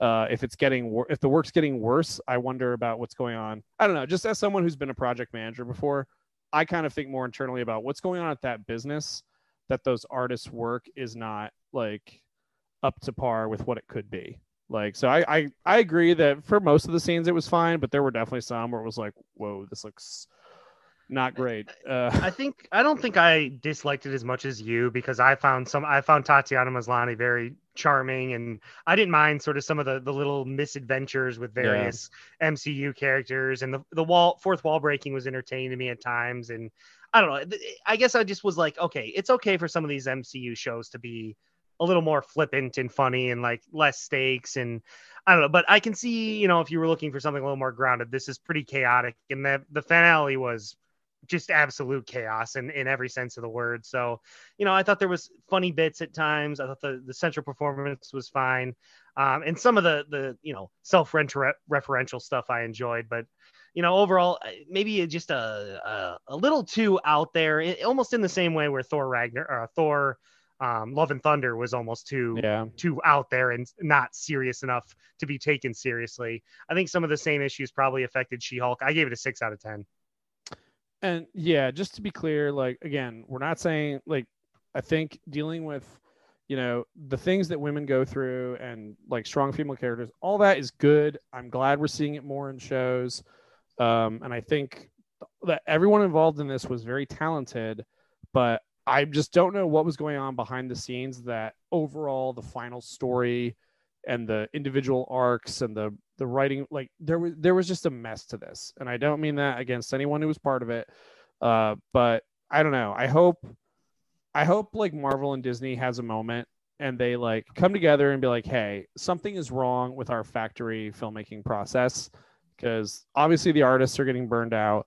[SPEAKER 2] Uh, if it's getting wor- if the work's getting worse, I wonder about what's going on. I don't know. Just as someone who's been a project manager before, I kind of think more internally about what's going on at that business. That those artists' work is not like up to par with what it could be. Like, so I, I I agree that for most of the scenes it was fine, but there were definitely some where it was like, whoa, this looks not great. Uh,
[SPEAKER 1] I think I don't think I disliked it as much as you because I found some I found Tatiana Maslany very charming and I didn't mind sort of some of the the little misadventures with various yeah. MCU characters and the the wall fourth wall breaking was entertaining to me at times and I don't know I guess I just was like okay it's okay for some of these MCU shows to be a little more flippant and funny and like less stakes and I don't know, but I can see, you know, if you were looking for something a little more grounded, this is pretty chaotic. And the the finale was just absolute chaos in, in every sense of the word. So, you know, I thought there was funny bits at times. I thought the, the central performance was fine. Um, and some of the, the, you know, self-referential stuff I enjoyed, but you know, overall, uh, maybe just a, a, a little too out there, almost in the same way where Thor Ragnar, or Thor, um, Love and Thunder was almost too yeah. too out there and not serious enough to be taken seriously. I think some of the same issues probably affected She Hulk. I gave it a six out of ten.
[SPEAKER 2] And yeah, just to be clear, like again, we're not saying like I think dealing with you know the things that women go through and like strong female characters, all that is good. I'm glad we're seeing it more in shows, um, and I think that everyone involved in this was very talented, but I just don't know what was going on behind the scenes that overall the final story and the individual arcs and the the writing like there was there was just a mess to this. And i don't mean that against anyone who was part of it uh but i don't know. I hope i hope like marvel and disney has a moment and they like come together and be like hey something is wrong with our factory filmmaking process. Because obviously the artists are getting burned out.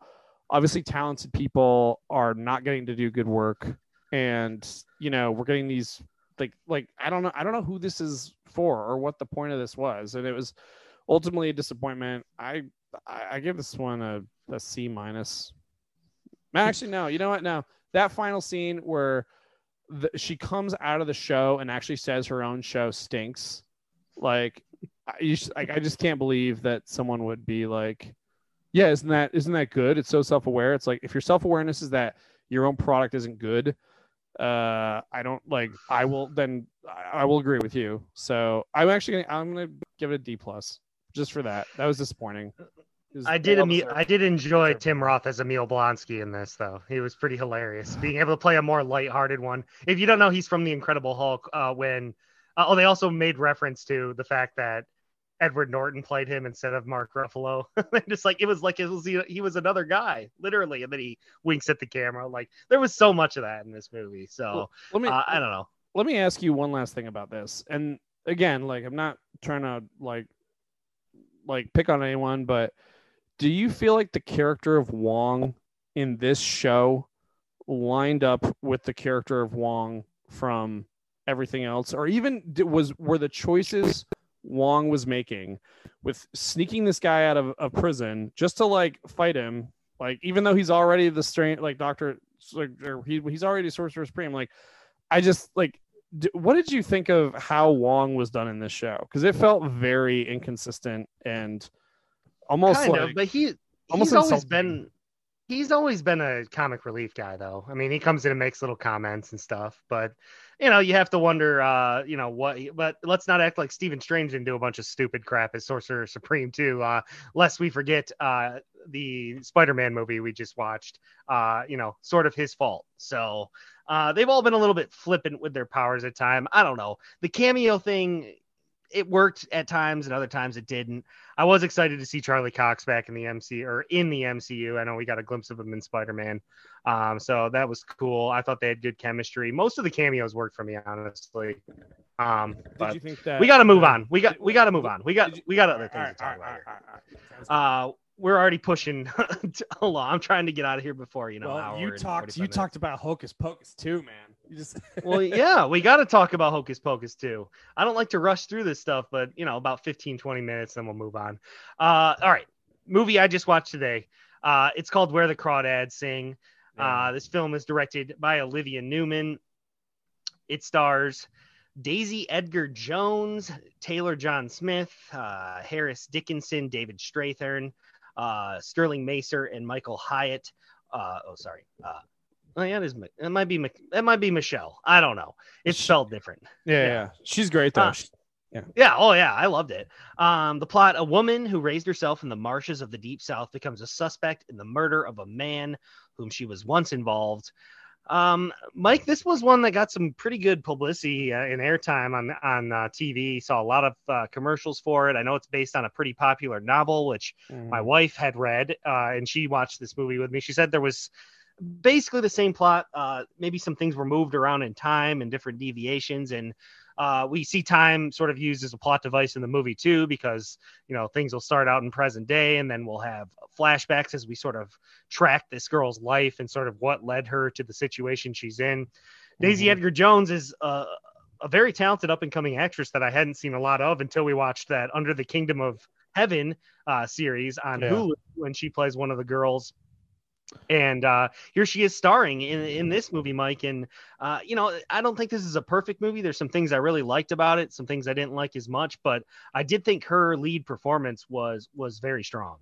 [SPEAKER 2] Obviously talented people are not getting to do good work. And you know we're getting these like like I don't know I don't know who this is for or what the point of this was, and it was ultimately a disappointment. I I, give this one a, a C minus. Actually, no. You know what? No, that final scene where the, she comes out of the show and actually says her own show stinks. Like, I, like, I just can't believe that someone would be like, "Yeah, isn't that isn't that good?" It's so self aware. It's like if your self awareness is that your own product isn't good, uh i don't like i will then i will agree with you so i'm actually gonna, i'm gonna give it a d plus just for that that was disappointing
[SPEAKER 1] I did Emil, I did enjoy Tim Roth as Emil Blonsky in this though. He was pretty hilarious. Being able to play a more lighthearted one. If you don't know, he's from the Incredible Hulk. Uh, when uh, oh, they also made reference to the fact that Edward Norton played him instead of Mark Ruffalo. just like it was like it was he, was another guy, literally, and then he winks at the camera. Like there was so much of that in this movie. So well, let me, uh, I don't know.
[SPEAKER 2] Let me ask you one last thing about this. And again, like I'm not trying to like like pick on anyone, but do you feel like the character of Wong in this show lined up with the character of Wong from everything else, or even was were the choices Wong was making with sneaking this guy out of, of prison just to like fight him, like even though he's already the strain like Doctor like he, he's already Sorcerer Supreme. Like I just like d- what did you think of how Wong was done in this show? Because it felt very inconsistent and almost kind like,
[SPEAKER 1] of, but he he's always been he's always been a comic relief guy though. I mean, he comes in and makes little comments and stuff, but you know, you have to wonder, uh, you know, what, but let's not act like Stephen Strange didn't do a bunch of stupid crap as Sorcerer Supreme, too, uh, lest we forget uh, the Spider Man movie we just watched, uh, you know, sort of his fault. So uh, they've all been a little bit flippant with their powers at time. I don't know. The cameo thing, it worked at times and other times it didn't. I was excited to see Charlie Cox back in the MC or in the MCU. I know we got a glimpse of him in Spider Man, um, so that was cool. I thought they had good chemistry. Most of the cameos worked for me, honestly. Um, but
[SPEAKER 2] Did you think that
[SPEAKER 1] we got to move on. We got we got to move on. We got
[SPEAKER 2] you-
[SPEAKER 1] we got other things
[SPEAKER 2] right,
[SPEAKER 1] to talk about.
[SPEAKER 2] right,
[SPEAKER 1] here.
[SPEAKER 2] all right, all right, all right.
[SPEAKER 1] Uh, we're already pushing along. I'm trying to get out of here before you know.
[SPEAKER 2] well,
[SPEAKER 1] hour
[SPEAKER 2] you talked. You
[SPEAKER 1] minutes.
[SPEAKER 2] talked about Hocus Pocus too, man. You just
[SPEAKER 1] well, yeah, we got to talk about Hocus Pocus too. I don't like to rush through this stuff, but you know, about 15, 20 minutes, then we'll move on. Uh, all right, movie I just watched today. Uh, it's called Where the Crawdads Sing. Uh, this film is directed by Olivia Newman. It stars Daisy Edgar Jones, Taylor John Smith, uh, Harris Dickinson, David Strathairn, uh, Sterling Macer, and Michael Hyatt. Uh, oh, sorry. Uh, oh, yeah, it is. It might be. It might be Michelle. I don't know. It's spelled different.
[SPEAKER 2] yeah,
[SPEAKER 1] Yeah.
[SPEAKER 2] yeah, She's great though.
[SPEAKER 1] Uh, Yeah. Oh, yeah. I loved it. Um, the plot: A woman who raised herself in the marshes of the Deep South becomes a suspect in the murder of a man whom she was once involved. Um, Mike, this was one that got some pretty good publicity uh, and airtime on on uh, TV. Saw a lot of uh, commercials for it. I know it's based on a pretty popular novel, which
[SPEAKER 2] Mm.
[SPEAKER 1] my wife had read, uh, and she watched this movie with me. She said there was basically the same plot. Uh, maybe some things were moved around in time and different deviations, and uh, we see time sort of used as a plot device in the movie too, because you know things will start out in present day, and then we'll have flashbacks as we sort of track this girl's life and sort of what led her to the situation she's in. Daisy
[SPEAKER 2] Mhm.
[SPEAKER 1] Edgar Jones is uh, a very talented up and coming actress that I hadn't seen a lot of until we watched that Under the Kingdom of Heaven uh, series on
[SPEAKER 2] Yeah.
[SPEAKER 1] Hulu when she plays one of the girls. And uh, here she is starring in, in this movie, Mike. And, uh, you know, I don't think this is a perfect movie. There's some things I really liked about it, some things I didn't like as much, but I did think her lead performance was was very strong.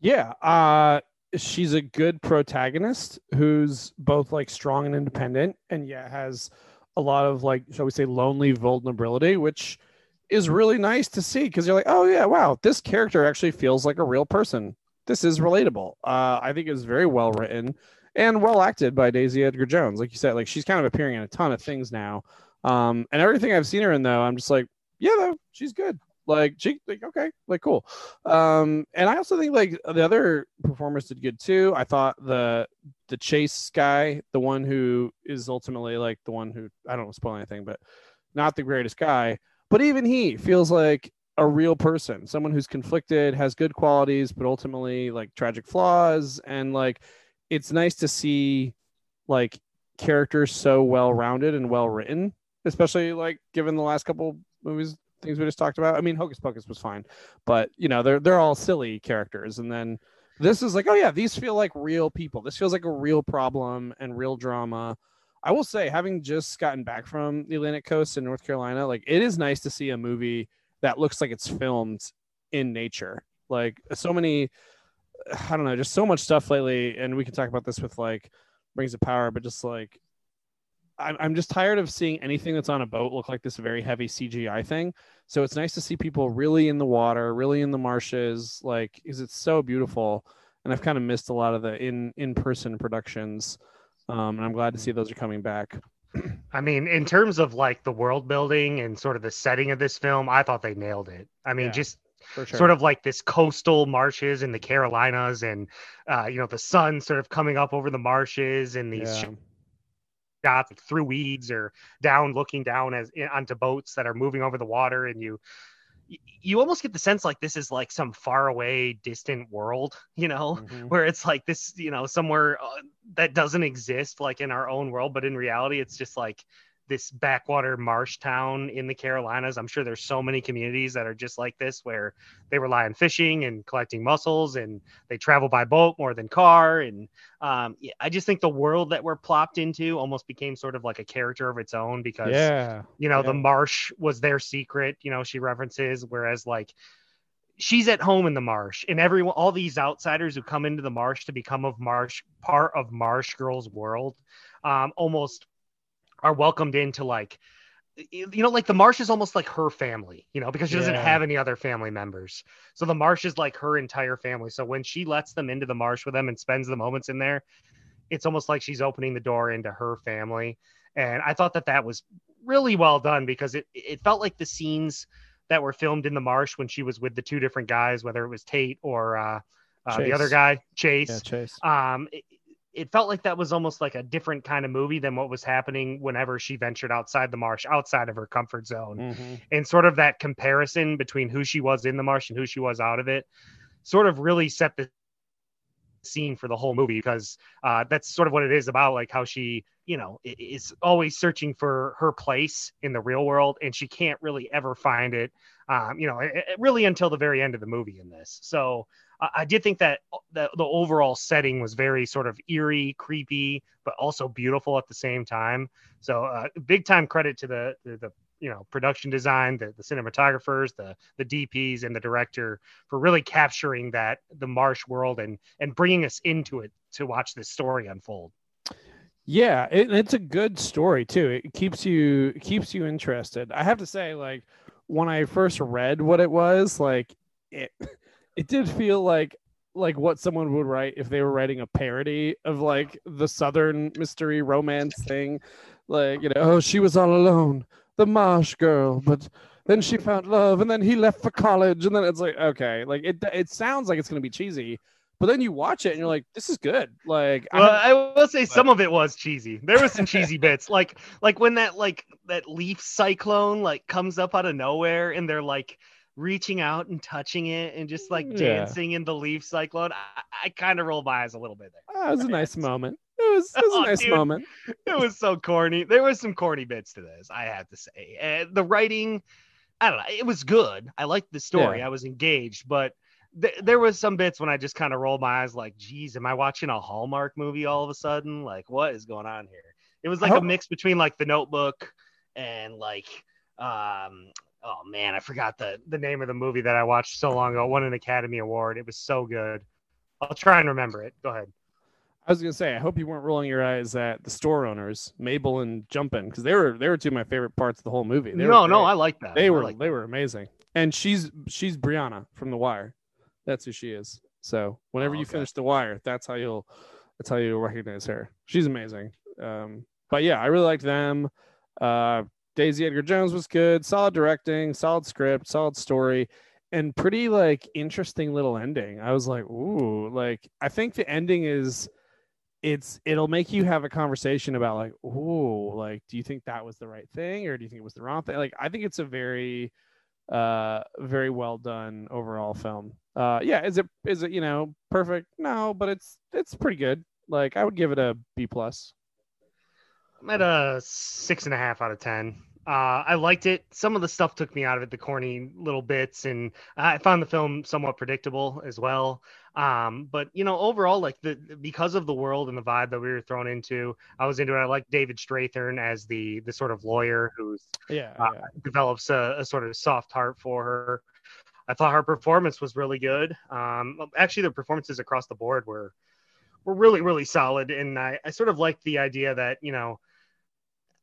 [SPEAKER 2] Yeah, uh, she's a good protagonist who's both like strong and independent, and yeah, has a lot of like, shall we say, lonely vulnerability, which is really nice to see because you're like, oh yeah, wow, this character actually feels like a real person. This is relatable. Uh, I think it's very well written and well acted by Daisy Edgar Jones. Like you said, like she's kind of appearing in a ton of things now. Um, and everything I've seen her in though, I'm just like, yeah, though she's good. Like she, like okay, like cool. Um, and I also think like the other performers did good too. I thought the the chase guy, the one who is ultimately like the one who I don't want to spoil anything, but not the greatest guy. But even he feels like a real person, someone who's conflicted, has good qualities, but ultimately like tragic flaws. And like it's nice to see like characters so well rounded and well written, especially like given the last couple movies things we just talked about. I mean, Hocus Pocus was fine, but you know they're they're all silly characters, and then this is like, oh yeah, these feel like real people. This feels like a real problem and real drama. I will say, having just gotten back from the Atlantic coast in North Carolina, like it is nice to see a movie that looks like it's filmed in nature. Like so many, I don't know, just so much stuff lately, and we can talk about this with like Rings of Power, but just like I'm, I'm just tired of seeing anything that's on a boat look like this very heavy CGI thing. So it's nice to see people really in the water, really in the marshes, like is it's so beautiful. And I've kind of missed a lot of the in in person productions, um, and I'm glad to see those are coming back.
[SPEAKER 1] I mean, in terms of like the world building and sort of the setting of this film, I thought they nailed it. I mean,
[SPEAKER 2] Yeah.
[SPEAKER 1] just
[SPEAKER 2] sure.
[SPEAKER 1] sort of like this coastal marshes in the Carolinas and uh, you know, the sun sort of coming up over the marshes and these
[SPEAKER 2] yeah.
[SPEAKER 1] shots through weeds or down looking down as onto boats that are moving over the water and you you almost get the sense like this is like some far away distant world you know
[SPEAKER 2] Mhm.
[SPEAKER 1] where it's like this you know somewhere uh, that doesn't exist like in our own world but in reality it's just like this backwater marsh town in the carolinas i'm sure there's so many communities that are just like this where they rely on fishing and collecting mussels and they travel by boat more than car and um, yeah, i just think the world that we're plopped into almost became sort of like a character of its own because
[SPEAKER 2] Yeah.
[SPEAKER 1] you know the marsh was their secret you know she references whereas like she's at home in the marsh and everyone all these outsiders who come into the marsh to become of marsh part of marsh girl's world um almost are welcomed into like you know like the marsh is almost like her family you know because she doesn't have any other family members. So the marsh is like her entire family. So when she lets them into the marsh with them and spends the moments in there it's almost like she's opening the door into her family. And i thought that that was really well done because it it felt like the scenes that were filmed in the marsh when she was with the two different guys, whether it was Tate or uh, uh, the other guy, Chase.
[SPEAKER 2] Yeah, Chase.
[SPEAKER 1] Um, it, it felt like that was almost like a different kind of movie than what was happening whenever she ventured outside the marsh, outside of her comfort zone,
[SPEAKER 2] Mm-hmm.
[SPEAKER 1] and sort of that comparison between who she was in the marsh and who she was out of it, sort of really set the scene for the whole movie because uh, that's sort of what it is about, like how she, you know, is always searching for her place in the real world, and she can't really ever find it, um, you know, it, it- really until the very end of the movie in this. So I, I did think that the, the overall setting was very sort of eerie, creepy, but also beautiful at the same time. So uh, big time credit to the, the the you know production design, the, the cinematographers, the the DPs, and the director for really capturing that the marsh world and and bringing us into it to watch this story unfold.
[SPEAKER 2] Yeah, it, it's a good story too. It keeps you keeps you interested. I have to say, like when I first read what it was, like it it did feel like like what someone would write if they were writing a parody of like the southern mystery romance thing. Like, you know, oh, she was all alone, the marsh girl, but then she found love and then he left for college and then it's like okay, like it it sounds like it's going to be cheesy, but then you watch it and you're like this is good. Like I
[SPEAKER 1] Well,
[SPEAKER 2] haven't-
[SPEAKER 1] I will say some of it was cheesy. There was some cheesy bits, like like when that like that leaf cyclone like comes up out of nowhere, and they're like reaching out and touching it, and just like
[SPEAKER 2] Yeah.
[SPEAKER 1] dancing in the leaf cyclone. I, I kind of roll my eyes a little bit there.
[SPEAKER 2] Ah, that was a nice moment. It was, it was
[SPEAKER 1] Oh,
[SPEAKER 2] a nice
[SPEAKER 1] dude.
[SPEAKER 2] moment.
[SPEAKER 1] It was so corny. There was some corny bits to this, I have to say. And the writing, I don't know, it was good. I liked the story.
[SPEAKER 2] Yeah.
[SPEAKER 1] I was engaged, but th- there was some bits when I just kind of rolled my eyes, like, "Geez, am I watching a Hallmark movie all of a sudden? Like, what is going on here?" It was like a mix between like The Notebook and like, um, oh man, I forgot the the name of the movie that I watched so long ago. It Won an Academy Award. It was so good. I'll try and remember it. Go ahead.
[SPEAKER 2] I was gonna say, I hope you weren't rolling your eyes at the store owners, Mabel and Jumpin, because they were they were two of my favorite parts of the whole movie. They
[SPEAKER 1] no,
[SPEAKER 2] were
[SPEAKER 1] no. I like that.
[SPEAKER 2] they
[SPEAKER 1] I
[SPEAKER 2] were
[SPEAKER 1] like
[SPEAKER 2] they were amazing. And she's she's Brianna from The Wire. That's who she is. So whenever
[SPEAKER 1] Oh,
[SPEAKER 2] you
[SPEAKER 1] okay.
[SPEAKER 2] finish The Wire, that's how you'll that's how you'll recognize her. She's amazing. Um, but yeah, I really liked them. Uh, Daisy Edgar Jones was good. Solid directing, solid script, solid story, and pretty like interesting little ending. I was like, ooh, like I think the ending is it's it'll make you have a conversation about like, oh, like do you think that was the right thing or do you think it was the wrong thing? Like I think it's a very uh very well done overall film. Uh yeah, is it is it, you know, perfect? No, but it's it's pretty good. Like I would give it a B plus.
[SPEAKER 1] I'm at a six and a half out of ten. Uh, I liked it. Some of the stuff took me out of it, the corny little bits, and I found the film somewhat predictable as well. Um, but you know, overall, like the because of the world and the vibe that we were thrown into, I was into it. I like David Strathairn as the the sort of lawyer who's
[SPEAKER 2] Yeah,
[SPEAKER 1] Uh,
[SPEAKER 2] yeah.
[SPEAKER 1] develops a, a sort of soft heart for her. I thought her performance was really good. Um, actually, the performances across the board were were really really solid, and I, I sort of liked the idea that you know.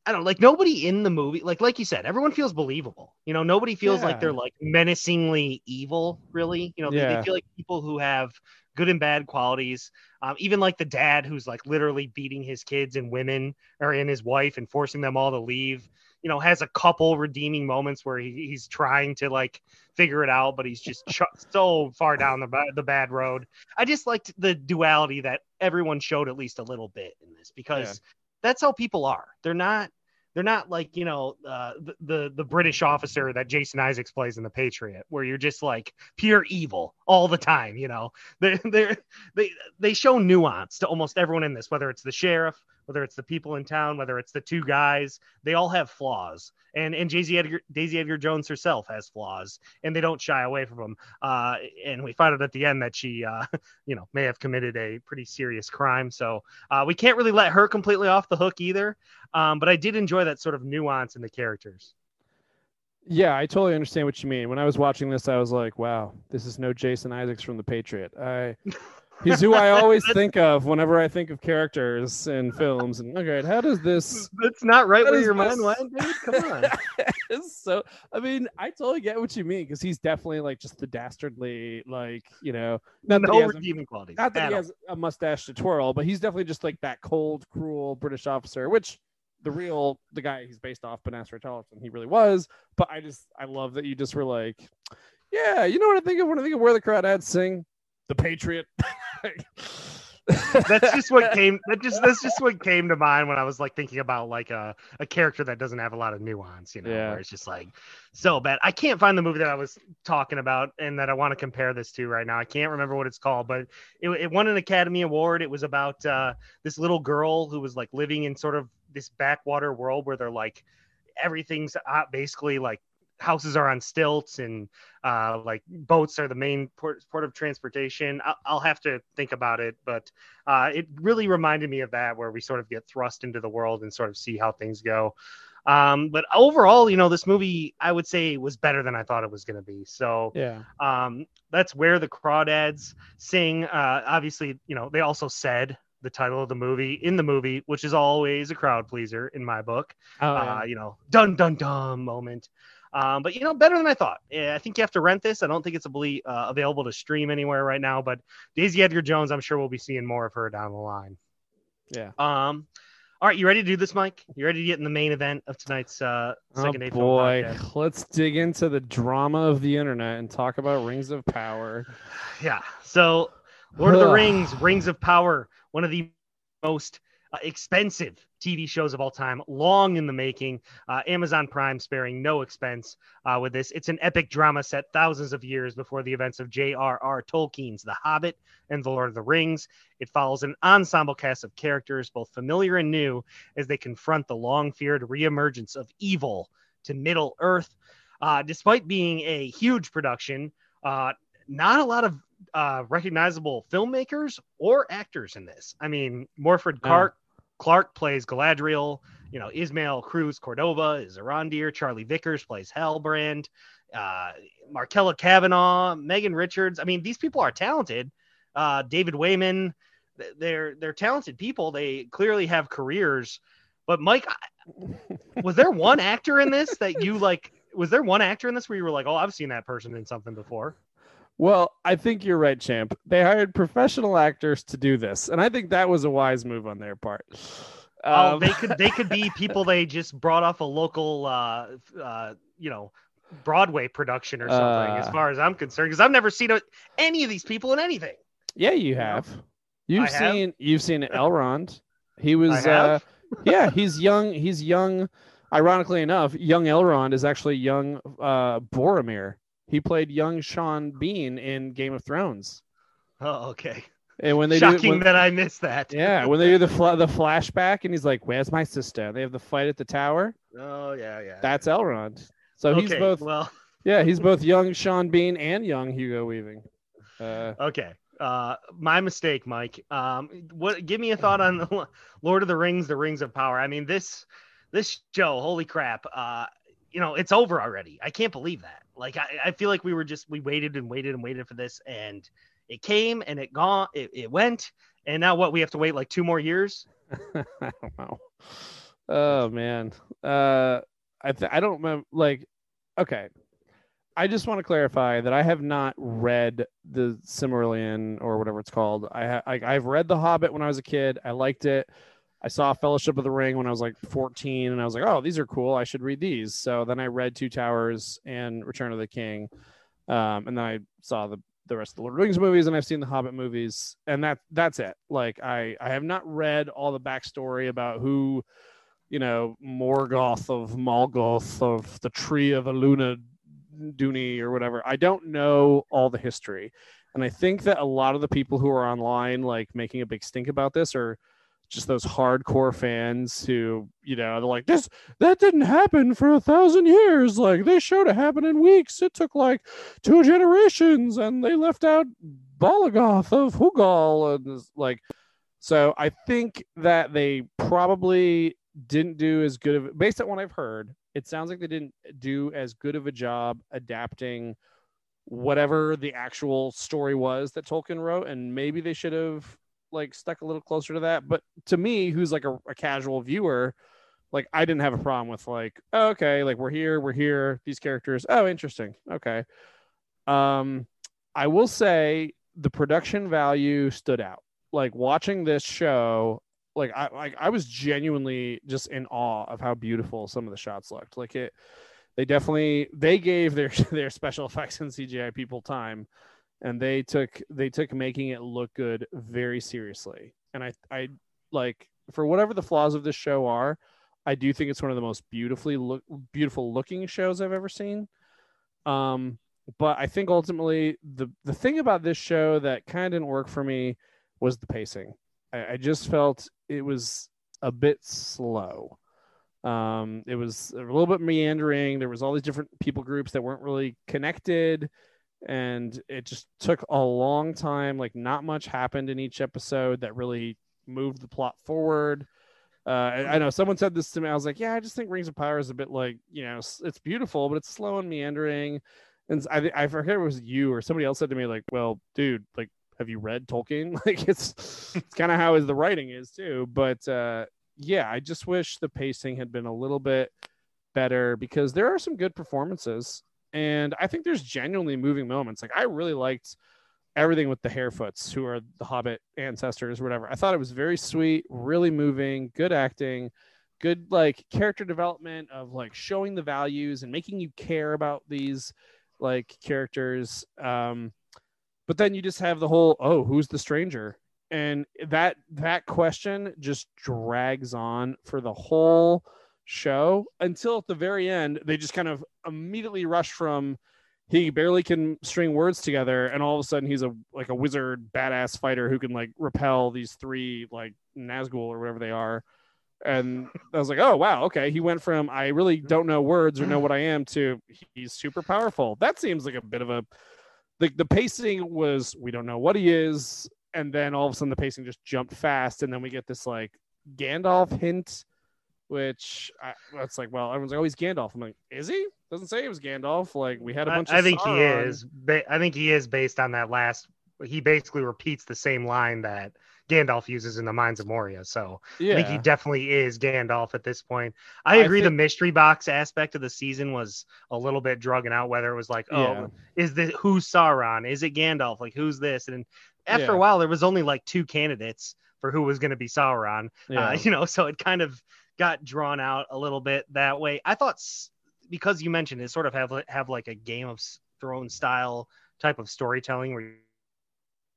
[SPEAKER 1] I don't like nobody in the movie, like like you said, everyone feels believable. You know, nobody feels like they're like menacingly evil, really. You know, they,
[SPEAKER 2] Yeah.
[SPEAKER 1] they feel like people who have good and bad qualities. Um, even like the dad who's like literally beating his kids and women or and his wife and forcing them all to leave you know, has a couple redeeming moments where he, he's trying to like figure it out, but he's just ch- so far down the the bad road. I just liked the duality that everyone showed at least a little bit in this because that's how people are. They're not they're not like you know uh, the, the the British officer that Jason Isaacs plays in The Patriot, where you're just like pure evil all the time. You know, they they they they show nuance to almost everyone in this, whether it's the sheriff, whether it's the people in town, whether it's the two guys, they all have flaws. And and Daisy Edgar, Daisy Edgar Jones herself has flaws, and they don't shy away from them. Uh, and we find out at the end that she, uh, you know, may have committed a pretty serious crime. So uh, we can't really let her completely off the hook either. Um, but I did enjoy that sort of nuance in the characters.
[SPEAKER 2] Yeah, I totally understand what you mean. When I was watching this, I was like, "Wow, this is no Jason Isaacs from The Patriot." I, he's who I always think of whenever I think of characters in films. And okay, how does this?
[SPEAKER 1] That's not right where your
[SPEAKER 2] my
[SPEAKER 1] mind went, dude. Come on.
[SPEAKER 2] so, I mean, I totally get what you mean because he's definitely like just the dastardly, like you know, not that he
[SPEAKER 1] no redeeming qualities.
[SPEAKER 2] not that he
[SPEAKER 1] all.
[SPEAKER 2] has a mustache to twirl, but he's definitely just like that cold, cruel British officer, which the real the guy he's based off, Banastre Tarleton, he really was. But I just I love that you just were like, yeah, you know what I think of when I think of where the crawdads sing, the Patriot.
[SPEAKER 1] that's just what came that just that's just what came to mind when I was like thinking about like a, a character that doesn't have a lot of nuance, you know,
[SPEAKER 2] Yeah.
[SPEAKER 1] where it's just like so bad. I can't find the movie that I was talking about and that I want to compare this to right now. I can't remember what it's called, but it, it won an Academy Award. It was about uh, this little girl who was like living in sort of this backwater world where they're like everything's uh, basically like houses are on stilts and uh, like boats are the main port, port of transportation. I'll, I'll have to think about it, but uh, it really reminded me of that where we sort of get thrust into the world and sort of see how things go. Um, but overall, you know, this movie I would say was better than I thought it was going to be. So
[SPEAKER 2] yeah.
[SPEAKER 1] um, that's where the crawdads sing. Uh, obviously, you know, they also said the title of the movie in the movie, which is always a crowd pleaser in my book
[SPEAKER 2] Oh,
[SPEAKER 1] uh, you know, dun dun dun moment. Um, but you know, better than I thought. Yeah, I think you have to rent this. I don't think it's able- uh, available to stream anywhere right now. But Daisy Edgar Jones, I'm sure we'll be seeing more of her down the line.
[SPEAKER 2] yeah.
[SPEAKER 1] Um, all right, you ready to do this, Mike? You ready to get in the main event of tonight's uh,
[SPEAKER 2] Oh
[SPEAKER 1] second day film
[SPEAKER 2] boy, let's dig into the drama of the internet and talk about Rings of Power.
[SPEAKER 1] Yeah. So, Lord of the Rings, Rings of Power, one of the most uh, expensive TV shows of all time, long in the making. Uh, Amazon Prime sparing no expense uh, with this. It's an epic drama set thousands of years before the events of J.R.R. Tolkien's The Hobbit and The Lord of the Rings. It follows an ensemble cast of characters, both familiar and new, as they confront the long feared reemergence of evil to Middle Earth. Uh, despite being a huge production, uh, not a lot of uh, recognizable filmmakers or actors in this. I mean, Morfydd Clark, Clark plays Galadriel. You know, Ismael Cruz Cordova is Arondir. Charlie Vickers plays Halbrand. Uh, Markella Kavenagh, Megan Richards. I mean, these people are talented. Uh, David Weyman, they're they're talented people. They clearly have careers. But Mike, was there one actor in this that you like? Was there one actor in this where you were like, "Oh, I've seen that person in something before"?
[SPEAKER 2] Well, I think you're right, champ. They hired professional actors to do this, and I think that was a wise move on their part.
[SPEAKER 1] Oh,
[SPEAKER 2] Um,
[SPEAKER 1] they could they could be people they just brought off a local uh uh you know Broadway production or something as
[SPEAKER 2] Uh.
[SPEAKER 1] far as I'm concerned because I've never seen a, any of these people in anything.
[SPEAKER 2] yeah, you have. You've
[SPEAKER 1] I have?
[SPEAKER 2] seen you've seen Elrond. He was uh yeah, he's young. He's young. Ironically enough, young Elrond is actually young uh Boromir. He played young Sean Bean in Game of Thrones.
[SPEAKER 1] Oh, okay.
[SPEAKER 2] And when they
[SPEAKER 1] Shocking
[SPEAKER 2] do when,
[SPEAKER 1] that I missed that.
[SPEAKER 2] yeah, when they do the fla- the flashback and he's like, "Where's my sister?" They have the fight at the tower.
[SPEAKER 1] Oh yeah, yeah.
[SPEAKER 2] That's Elrond. So he's both
[SPEAKER 1] well.
[SPEAKER 2] yeah, he's both young Sean Bean and young Hugo Weaving. Uh,
[SPEAKER 1] Okay. Uh, my mistake, Mike. Um, what? Give me a thought on the Lord of the Rings, the Rings of Power. I mean, this this show, holy crap. Uh, you know, it's over already. I can't believe that. Like, I, I feel like we were just we waited and waited and waited for this, and it came and it gone, it, it went, and now what? We have to wait like two more years.
[SPEAKER 2] I don't know. Oh man. Uh I th- I don't remember like okay. I just want to clarify that I have not read the Silmarillion or whatever it's called. I, ha- I I've read The Hobbit when I was a kid. I liked it. I saw Fellowship of the Ring when I was like 14 and I was like, "Oh, these are cool. I should read these." So then I read Two Towers and Return of the King. Um, and then I saw the the rest of the Lord of the Rings movies and I've seen the Hobbit movies and that that's it. Like I I have not read all the backstory about who you know Morgoth of Malgoth of the Tree of Aluna Dooney or whatever. I don't know all the history. And I think that a lot of the people who are online like making a big stink about this are just those hardcore fans who, you know, they're like, this that didn't happen for a thousand years. Like they showed it happen in weeks. It took like two generations and they left out Balagoth of Hugal and like so I think that they probably didn't do as good of based on what I've heard, it sounds like they didn't do as good of a job adapting whatever the actual story was that Tolkien wrote, and maybe they should have like stuck a little closer to that. But to me, who's like a, a casual viewer, like I didn't have a problem with like, oh, okay, like we're here, we're here, these characters. Oh, interesting. Okay. Um, I will say the production value stood out. Like watching this show, like I like I was genuinely just in awe of how beautiful some of the shots looked. Like it, they definitely they gave their their special effects and CGI people time, and they took they took making it look good very seriously. And I I like for whatever the flaws of this show are, I do think it's one of the most beautifully look beautiful looking shows I've ever seen. Um, but I think ultimately the the thing about this show that kind of didn't work for me was the pacing. I, I just felt it was a bit slow. Um, it was a little bit meandering. There was all these different people groups that weren't really connected, and it just took a long time. Like not much happened in each episode that really moved the plot forward. Uh, I, I know someone said this to me. I was like, yeah, I just think Rings of Power is a bit like you know, it's beautiful, but it's slow and meandering. And I, I forget it was you or somebody else said to me like, well, dude, like have you read Tolkien? like it's it's kind of how the writing is too. But uh, yeah, I just wish the pacing had been a little bit better because there are some good performances, and I think there's genuinely moving moments. Like I really liked everything with the Harfoots, who are the Hobbit ancestors, or whatever. I thought it was very sweet, really moving, good acting, good like character development of like showing the values and making you care about these like characters. Um, but then you just have the whole oh who's the stranger and that that question just drags on for the whole show until at the very end they just kind of immediately rush from he barely can string words together and all of a sudden he's a like a wizard badass fighter who can like repel these three like Nazgul or whatever they are. And I was like, oh wow, okay. He went from I really don't know words or know what I am to he's super powerful. That seems like a bit of a the, the pacing was we don't know what he is. And then all of a sudden the pacing just jumped fast. And then we get this like gandalf hint which I, it's like well everyone's like oh he's gandalf. I'm like is he doesn't say he was gandalf like we had a bunch
[SPEAKER 1] i,
[SPEAKER 2] of
[SPEAKER 1] I think he is i think he is based on that last he basically repeats the same line that Gandalf uses in the Mines of Moria. So yeah. I think he definitely is Gandalf at this point. I agree. I think... the mystery box aspect of the season was a little bit drugging out. Whether it was like, oh, yeah. is this who's Sauron? Is it Gandalf? Like who's this? And after yeah. a while, there was only like two candidates for who was going to be Sauron. Uh, you know, so it kind of got drawn out a little bit that way. I thought because you mentioned it, sort of have have like a Game of Thrones style type of storytelling where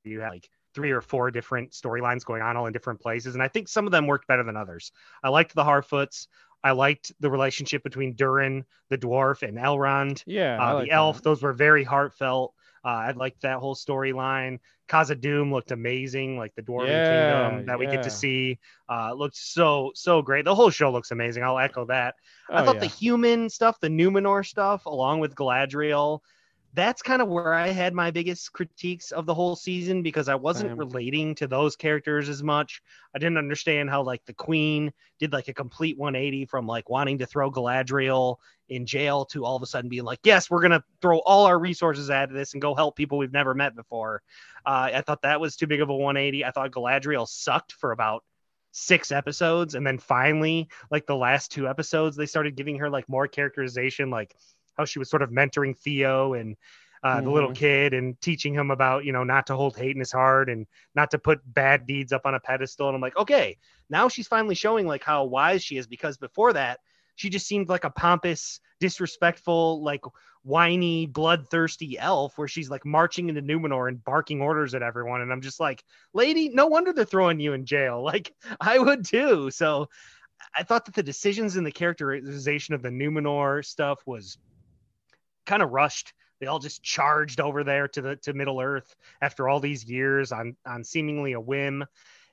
[SPEAKER 1] you have like three or four different storylines going on all in different places. And I think some of them worked better than others. I liked the Harfoots. I liked the relationship between Durin, the dwarf, and Elrond,
[SPEAKER 2] yeah,
[SPEAKER 1] uh,
[SPEAKER 2] like
[SPEAKER 1] the elf. That. Those were very heartfelt. Uh, I liked that whole storyline. Khazad-dûm looked amazing, like the Dwarven yeah, Kingdom that yeah. we get to see. Uh, looked so so great. The whole show looks amazing. I'll echo that. Oh, I thought yeah. the human stuff, the Numenor stuff, along with Galadriel, that's kind of where I had my biggest critiques of the whole season because I wasn't Same. relating to those characters as much. I didn't understand how like the queen did like a complete 180 from like wanting to throw Galadriel in jail to all of a sudden being like, yes, we're gonna throw all our resources at this and go help people we've never met before. Uh, I thought that was too big of a 180. I thought Galadriel sucked for about six episodes and then finally like the last two episodes they started giving her like more characterization like how she was sort of mentoring Theo and uh, mm-hmm. the little mm-hmm. kid and teaching him about you know not to hold hate in his heart and not to put bad deeds up on a pedestal. And I'm like, okay, now she's finally showing like how wise she is because before that she just seemed like a pompous, disrespectful, like whiny, bloodthirsty elf where she's like marching into Numenor and barking orders at everyone. And I'm just like, lady, no wonder they're throwing you in jail. Like I would too. So I thought that the decisions and the characterization of the Numenor stuff was kind of rushed. They all just charged over there to the to Middle Earth after all these years on on seemingly a whim.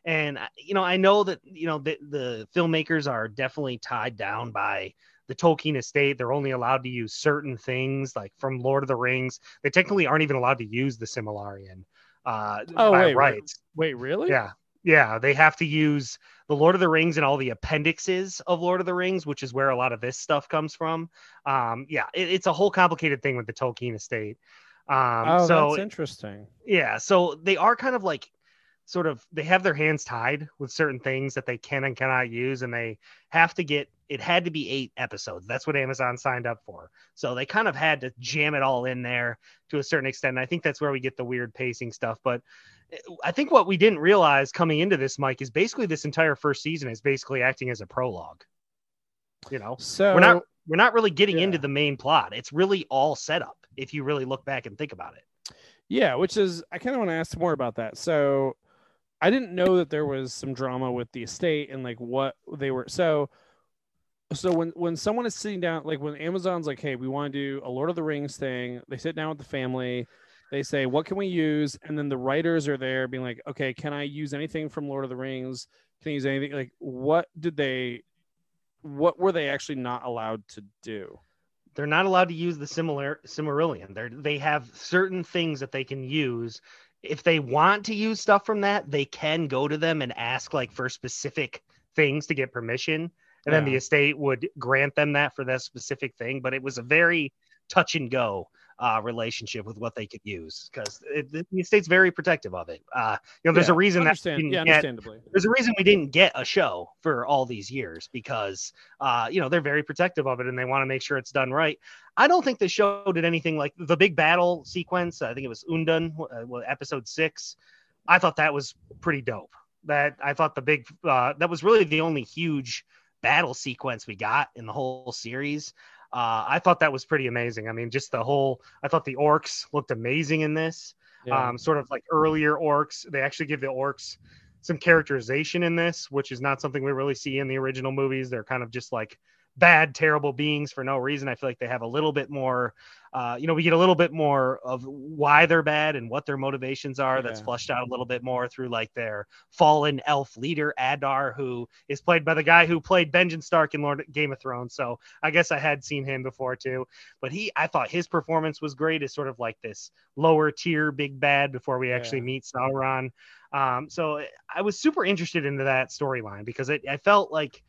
[SPEAKER 1] And you know, I know that you know the, the filmmakers are definitely tied down by the Tolkien estate. They're only allowed to use certain things, like from Lord of the Rings. They technically aren't even allowed to use the Silmarillion uh,
[SPEAKER 2] oh,
[SPEAKER 1] by
[SPEAKER 2] wait,
[SPEAKER 1] rights.
[SPEAKER 2] Wait, really?
[SPEAKER 1] Yeah, yeah. They have to use the Lord of the Rings and all the appendixes of Lord of the Rings, which is where a lot of this stuff comes from. Um, yeah, it, it's a whole complicated thing with the Tolkien estate. Um,
[SPEAKER 2] oh,
[SPEAKER 1] so,
[SPEAKER 2] that's interesting.
[SPEAKER 1] Yeah, so they are kind of like sort of they have their hands tied with certain things that they can and cannot use, and they have to get it had to be eight episodes. That's what Amazon signed up for. So they kind of had to jam it all in there to a certain extent. And I think that's where we get the weird pacing stuff. But I think what we didn't realize coming into this, Mike, is basically this entire first season is basically acting as a prologue. You know,
[SPEAKER 3] So
[SPEAKER 1] we're not we're not really getting
[SPEAKER 3] yeah.
[SPEAKER 1] into the main plot. It's really all set up if you really look back and think about it.
[SPEAKER 2] Yeah, which is I kind of want to ask more about that. So I didn't know that there was some drama with the estate and like what they were so so when when someone is sitting down like when Amazon's like, "Hey, we want to do a Lord of the Rings thing." They sit down with the family. They say, "What can we use?" And then the writers are there being like, "Okay, can I use anything from Lord of the Rings? Can I use anything like what did they what were they actually not allowed to do?"
[SPEAKER 1] They're not allowed to use the similar Silmarillion. They they have certain things that they can use. If they want to use stuff from that, they can go to them and ask like for specific things to get permission. And then the estate would grant them that for that specific thing. But it was a very touch and go uh, relationship with what they could use because the state's very protective of it. Uh, you know, there's
[SPEAKER 2] Yeah,
[SPEAKER 1] a reason that
[SPEAKER 2] understand,
[SPEAKER 1] didn't
[SPEAKER 2] yeah,
[SPEAKER 1] get
[SPEAKER 2] understandably.
[SPEAKER 1] there's a reason we didn't get a show for all these years because uh, you know they're very protective of it and they want to make sure it's done right. I don't think the show did anything like the big battle sequence. I think it was Udûn, uh, episode six. I thought that was pretty dope. That I thought the big uh, that was really the only huge battle sequence we got in the whole series. Uh, I thought that was pretty amazing. I mean, just the whole. I thought the orcs looked amazing in this
[SPEAKER 2] Yeah.
[SPEAKER 1] um, sort of like earlier orcs. They actually give the orcs some characterization in this, which is not something we really see in the original movies. They're kind of just like bad, terrible beings for no reason. I feel like they have a little bit more, uh, you know, we get a little bit more of why they're bad and what their motivations are. That's flushed out a little bit more through like their fallen elf leader, Adar, who is played by the guy who played Benjamin Stark in Lord Game of Thrones. So I guess I had seen him before too but he i thought his performance was great as sort of like this lower tier big bad before we actually
[SPEAKER 2] Yeah.
[SPEAKER 1] meet sauron um, so i was super interested into that storyline because it, i felt like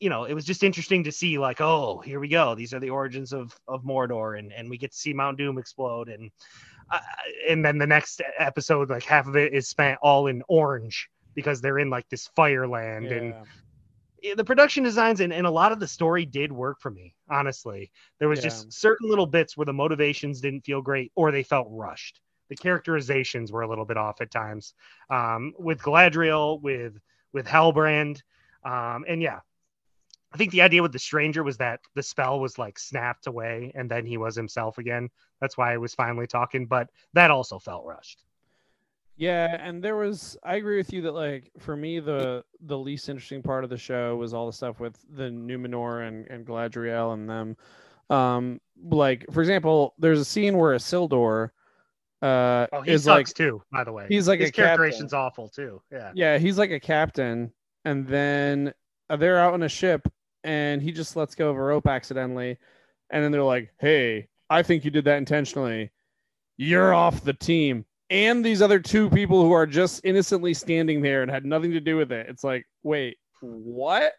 [SPEAKER 1] you know it was just interesting to see like oh here we go these are the origins of of mordor and and we get to see mount doom explode and uh, and then the next episode like half of it is spent all in orange because they're in like this fireland and
[SPEAKER 2] Yeah.
[SPEAKER 1] yeah, the production designs and, and a lot of the story did work for me honestly there was
[SPEAKER 2] Yeah.
[SPEAKER 1] just certain little bits where the motivations didn't feel great or they felt rushed the characterizations were a little bit off at times um, with galadriel with with halbrand um, and yeah i think the idea with the stranger was that the spell was like snapped away and then he was himself again that's why i was finally talking but that also felt rushed
[SPEAKER 2] Yeah, and there was I agree with you that like for me the the least interesting part of the show was all the stuff with the Numenor and, and Galadriel and them. Um like for example, there's a scene where Isildur uh
[SPEAKER 1] oh he
[SPEAKER 2] is
[SPEAKER 1] sucks
[SPEAKER 2] like
[SPEAKER 1] too by the way
[SPEAKER 2] he's like
[SPEAKER 1] his
[SPEAKER 2] a captain.
[SPEAKER 1] characterization's awful too yeah
[SPEAKER 2] Yeah, he's like a captain, and then uh, they're out on a ship, and he just lets go of a rope accidentally, and then they're like, "Hey, I think you did that intentionally. You're off the team." And these other two people who are just innocently standing there and had nothing to do with it. It's like, wait, what?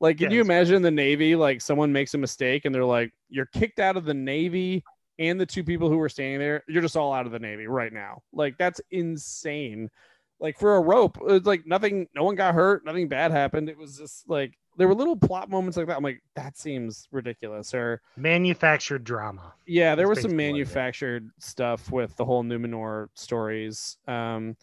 [SPEAKER 2] Like, can
[SPEAKER 1] Yeah,
[SPEAKER 2] you imagine the Navy? Like, someone makes a mistake and they're like, "You're kicked out of the Navy." And the two people who were standing there, you're just all out of the Navy right now. Like, that's insane like for a rope it's like nothing no one got hurt nothing bad happened it was just like there were little plot moments like that. I'm like that seems ridiculous or
[SPEAKER 1] manufactured drama.
[SPEAKER 2] Yeah there
[SPEAKER 1] That's
[SPEAKER 2] was some
[SPEAKER 1] basically what it is.
[SPEAKER 2] manufactured stuff with the whole numenor stories. Um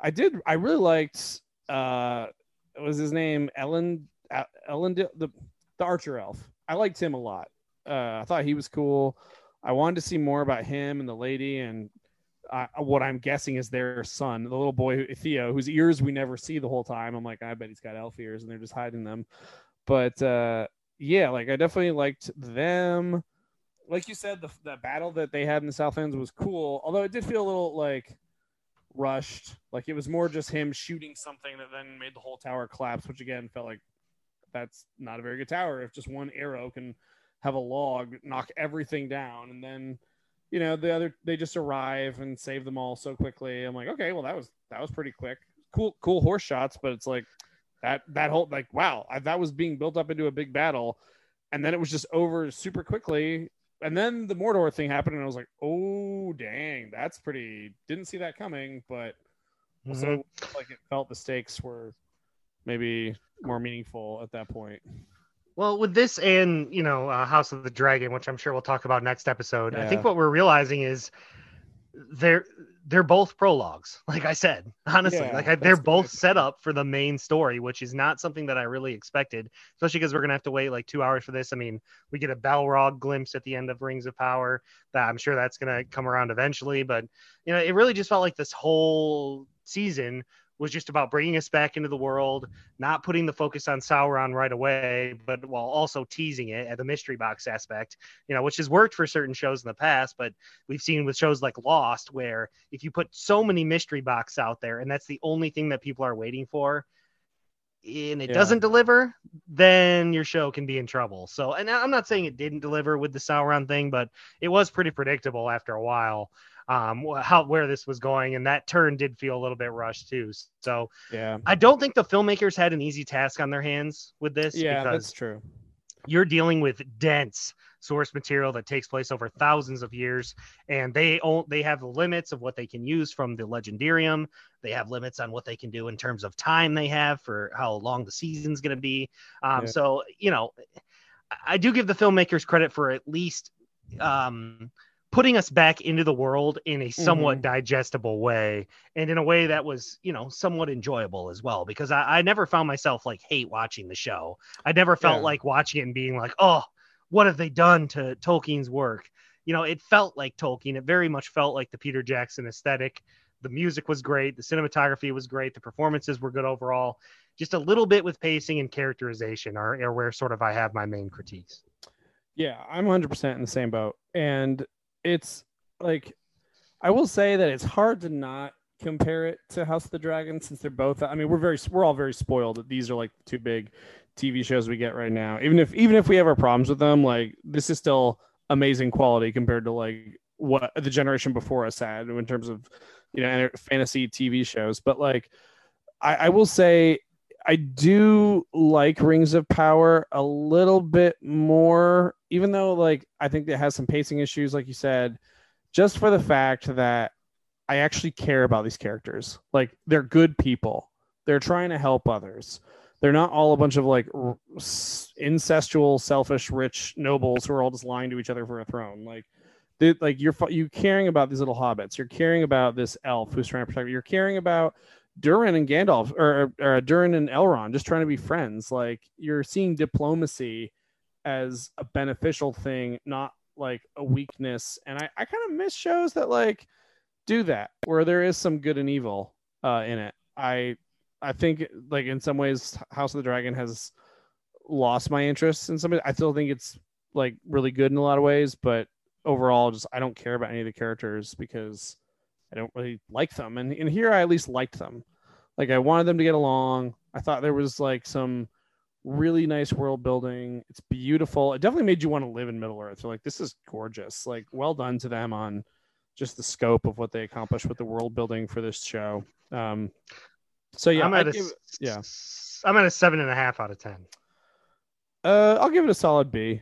[SPEAKER 2] i did i really liked uh what was his name? Ellen uh, ellen the the archer elf. I liked him a lot. Uh i thought he was cool. I wanted to see more about him and the lady and uh, what I'm guessing is their son, the little boy Theo, whose ears we never see the whole time. I'm like, I bet he's got elf ears, and they're just hiding them. But uh, yeah, like I definitely liked them. Like you said, the the battle that they had in the Southlands was cool, although it did feel a little like rushed. Like it was more just him shooting something that then made the whole tower collapse, which again felt like that's not a very good tower if just one arrow can have a log knock everything down and then you know the other they just arrive and save them all so quickly. I'm like okay well that was that was pretty quick. Cool cool horse shots but it's like that that whole like wow I, that was being built up into a big battle. And then it was just over super quickly. And then the mordor thing happened and i was like oh dang that's pretty didn't see that coming but mm-hmm. so like it felt the stakes were maybe more meaningful at that point
[SPEAKER 1] Well, with this and you know uh, House of the Dragon, which I'm sure we'll talk about next episode, I think what we're realizing is they're they're both prologues. Like I said, honestly,
[SPEAKER 2] Yeah,
[SPEAKER 1] like I, they're both set up for the main story, which is not something that I really expected, especially because we're gonna have to wait like two hours for this. I mean, we get a Balrog glimpse at the end of Rings of Power. That I'm sure that's gonna come around eventually, but you know, it really just felt like this whole season was just about bringing us back into the world, not putting the focus on Sauron right away, but while also teasing it at the mystery box aspect, you know, which has worked for certain shows in the past, but we've seen with shows like Lost, where if you put so many mystery box out there and that's the only thing that people are waiting for, and it
[SPEAKER 2] Yeah.
[SPEAKER 1] doesn't deliver, then your show can be in trouble. So, and I'm not saying it didn't deliver with the Sauron thing, but it was pretty predictable after a while um how where this was going and that turn did feel a little bit rushed too so
[SPEAKER 2] Yeah.
[SPEAKER 1] i don't think the filmmakers had an easy task on their hands with this
[SPEAKER 2] Yeah,
[SPEAKER 1] because
[SPEAKER 2] that's true.
[SPEAKER 1] you're dealing with dense source material that takes place over thousands of years and they own they have the limits of what they can use from the legendarium they have limits on what they can do in terms of time they have for how long the season's going to be um,
[SPEAKER 2] Yeah.
[SPEAKER 1] so you know I- i do give the filmmakers credit for at least um, putting us back into the world in a somewhat
[SPEAKER 2] Mhm.
[SPEAKER 1] digestible way and in a way that was you know somewhat enjoyable as well because I, I never found myself like hate watching the show. I never felt
[SPEAKER 2] Yeah.
[SPEAKER 1] like watching it and being like oh what have they done to tolkien's work? You know it felt like tolkien. It very much felt like the peter jackson aesthetic. The music was great. The cinematography was great. The performances were good overall. Just a little bit with pacing and characterization are, are where sort of i have my main critiques.
[SPEAKER 2] Yeah, I'm 100% in the same boat. And it's like, I will say that it's hard to not compare it to House of the Dragon since they're both, I mean, we're very, we're all very spoiled that these are like two big TV shows we get right now. Even if, even if we have our problems with them, like this is still amazing quality compared to like what the generation before us had in terms of, you know, fantasy TV shows. But like, I, I will say I do like Rings of Power a little bit more, even though like I think it has some pacing issues, like you said, just for the fact that I actually care about these characters. Like they're good people. They're trying to help others. They're not all a bunch of like r- incestual, selfish, rich nobles who are all just lying to each other for a throne. Like, they, like you're you caring about these little hobbits. You're caring about this elf who's trying to protect. you. You're caring about Durin and Gandalf, or, or Durin and Elrond, just trying to be friends. Like you're seeing diplomacy as a beneficial thing, not like a weakness. And I, I kind of miss shows that like do that, where there is some good and evil uh, in it. I I think like in some ways, House of the Dragon has lost my interest in some. I still think it's like really good in a lot of ways, but overall, just I don't care about any of the characters because I don't really like them. And, and here I at least liked them. Like I wanted them to get along. I thought there was like some really nice world building. It's beautiful. It definitely made you want to live in Middle Earth. You're like, this is gorgeous. Like, well done to them on just the scope of what they accomplished with the world building for this show. Um, so yeah,
[SPEAKER 1] i'm at a
[SPEAKER 2] give, yeah.
[SPEAKER 1] i'm at a seven and a half out of ten
[SPEAKER 2] uh, I'll give it a solid B.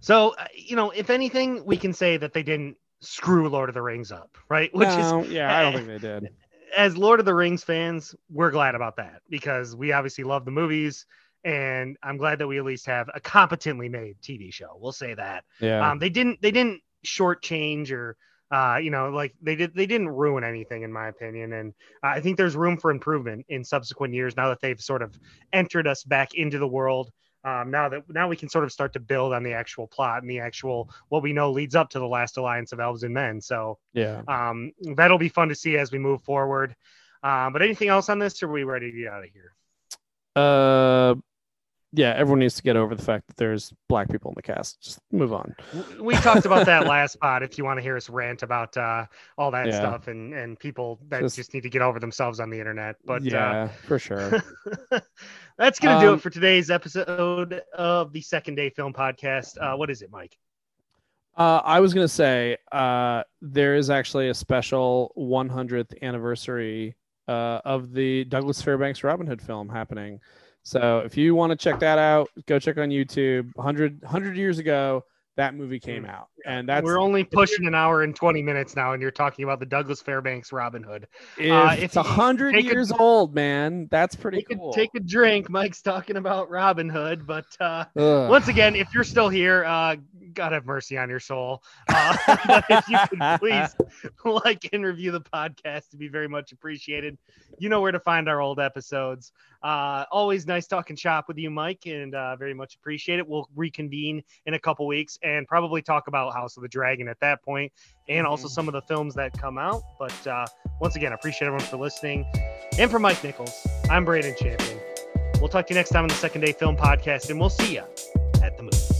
[SPEAKER 1] So, uh, you know, if anything, we can say that they didn't screw Lord of the Rings up, right? Which
[SPEAKER 2] No,
[SPEAKER 1] is,
[SPEAKER 2] yeah, I don't think they did.
[SPEAKER 1] as Lord of the Rings fans, we're glad about that because we obviously love the movies. And I'm glad that we at least have a competently made TV show. We'll say that.
[SPEAKER 2] Yeah,
[SPEAKER 1] Um, they didn't, they didn't shortchange or, uh, you know, like they did, they didn't ruin anything, in my opinion. And I think there's room for improvement in subsequent years now that they've sort of entered us back into the world um, now that now we can sort of start to build on the actual plot and the actual what we know leads up to the last alliance of elves and men. So
[SPEAKER 2] yeah.
[SPEAKER 1] um, that'll be fun to see as we move forward. Uh, but anything else on this, or are we ready to get out of here?
[SPEAKER 2] Uh, yeah. Everyone needs to get over the fact that there's black people in the cast. Just move on.
[SPEAKER 1] We talked about that last spot. If you want to hear us rant about uh, all that
[SPEAKER 2] Yeah.
[SPEAKER 1] stuff and and people that
[SPEAKER 2] Just-
[SPEAKER 1] just, need to get over themselves on the internet, but
[SPEAKER 2] yeah, for sure.
[SPEAKER 1] that's gonna do
[SPEAKER 2] Um,
[SPEAKER 1] it for today's episode of the Second Day Film Podcast. Uh, what is it, Mike?
[SPEAKER 2] Uh, I was gonna say uh, there is actually a special 100th anniversary uh, of the Douglas Fairbanks Robin Hood film happening. So if you want to check that out, go check on YouTube. 100, 100 years ago, that movie came out, and that's
[SPEAKER 1] We're only pushing an hour and 20 minutes now, and you're talking about the Douglas Fairbanks Robin Hood.
[SPEAKER 2] if
[SPEAKER 1] uh,
[SPEAKER 2] it's a hundred
[SPEAKER 1] take a-
[SPEAKER 2] years old, man. That's pretty
[SPEAKER 1] Take,
[SPEAKER 2] cool.
[SPEAKER 1] a, take a drink. Mike's talking about Robin Hood, but uh, once again, if you're still here, uh, God have mercy on your soul. Uh, but if you could please like and review the podcast, to be very much appreciated. You know where to find our old episodes. Uh, always nice talking shop with you, Mike, and uh, very much appreciate it. We'll reconvene in a couple weeks and probably talk about House of the Dragon at that point, and also some of the films that come out. But uh, once again, I appreciate everyone for listening. And for Mike Nichols, I'm Braden Champion. We'll talk to you next time on the Second Day Film Podcast, and we'll see you at the movies.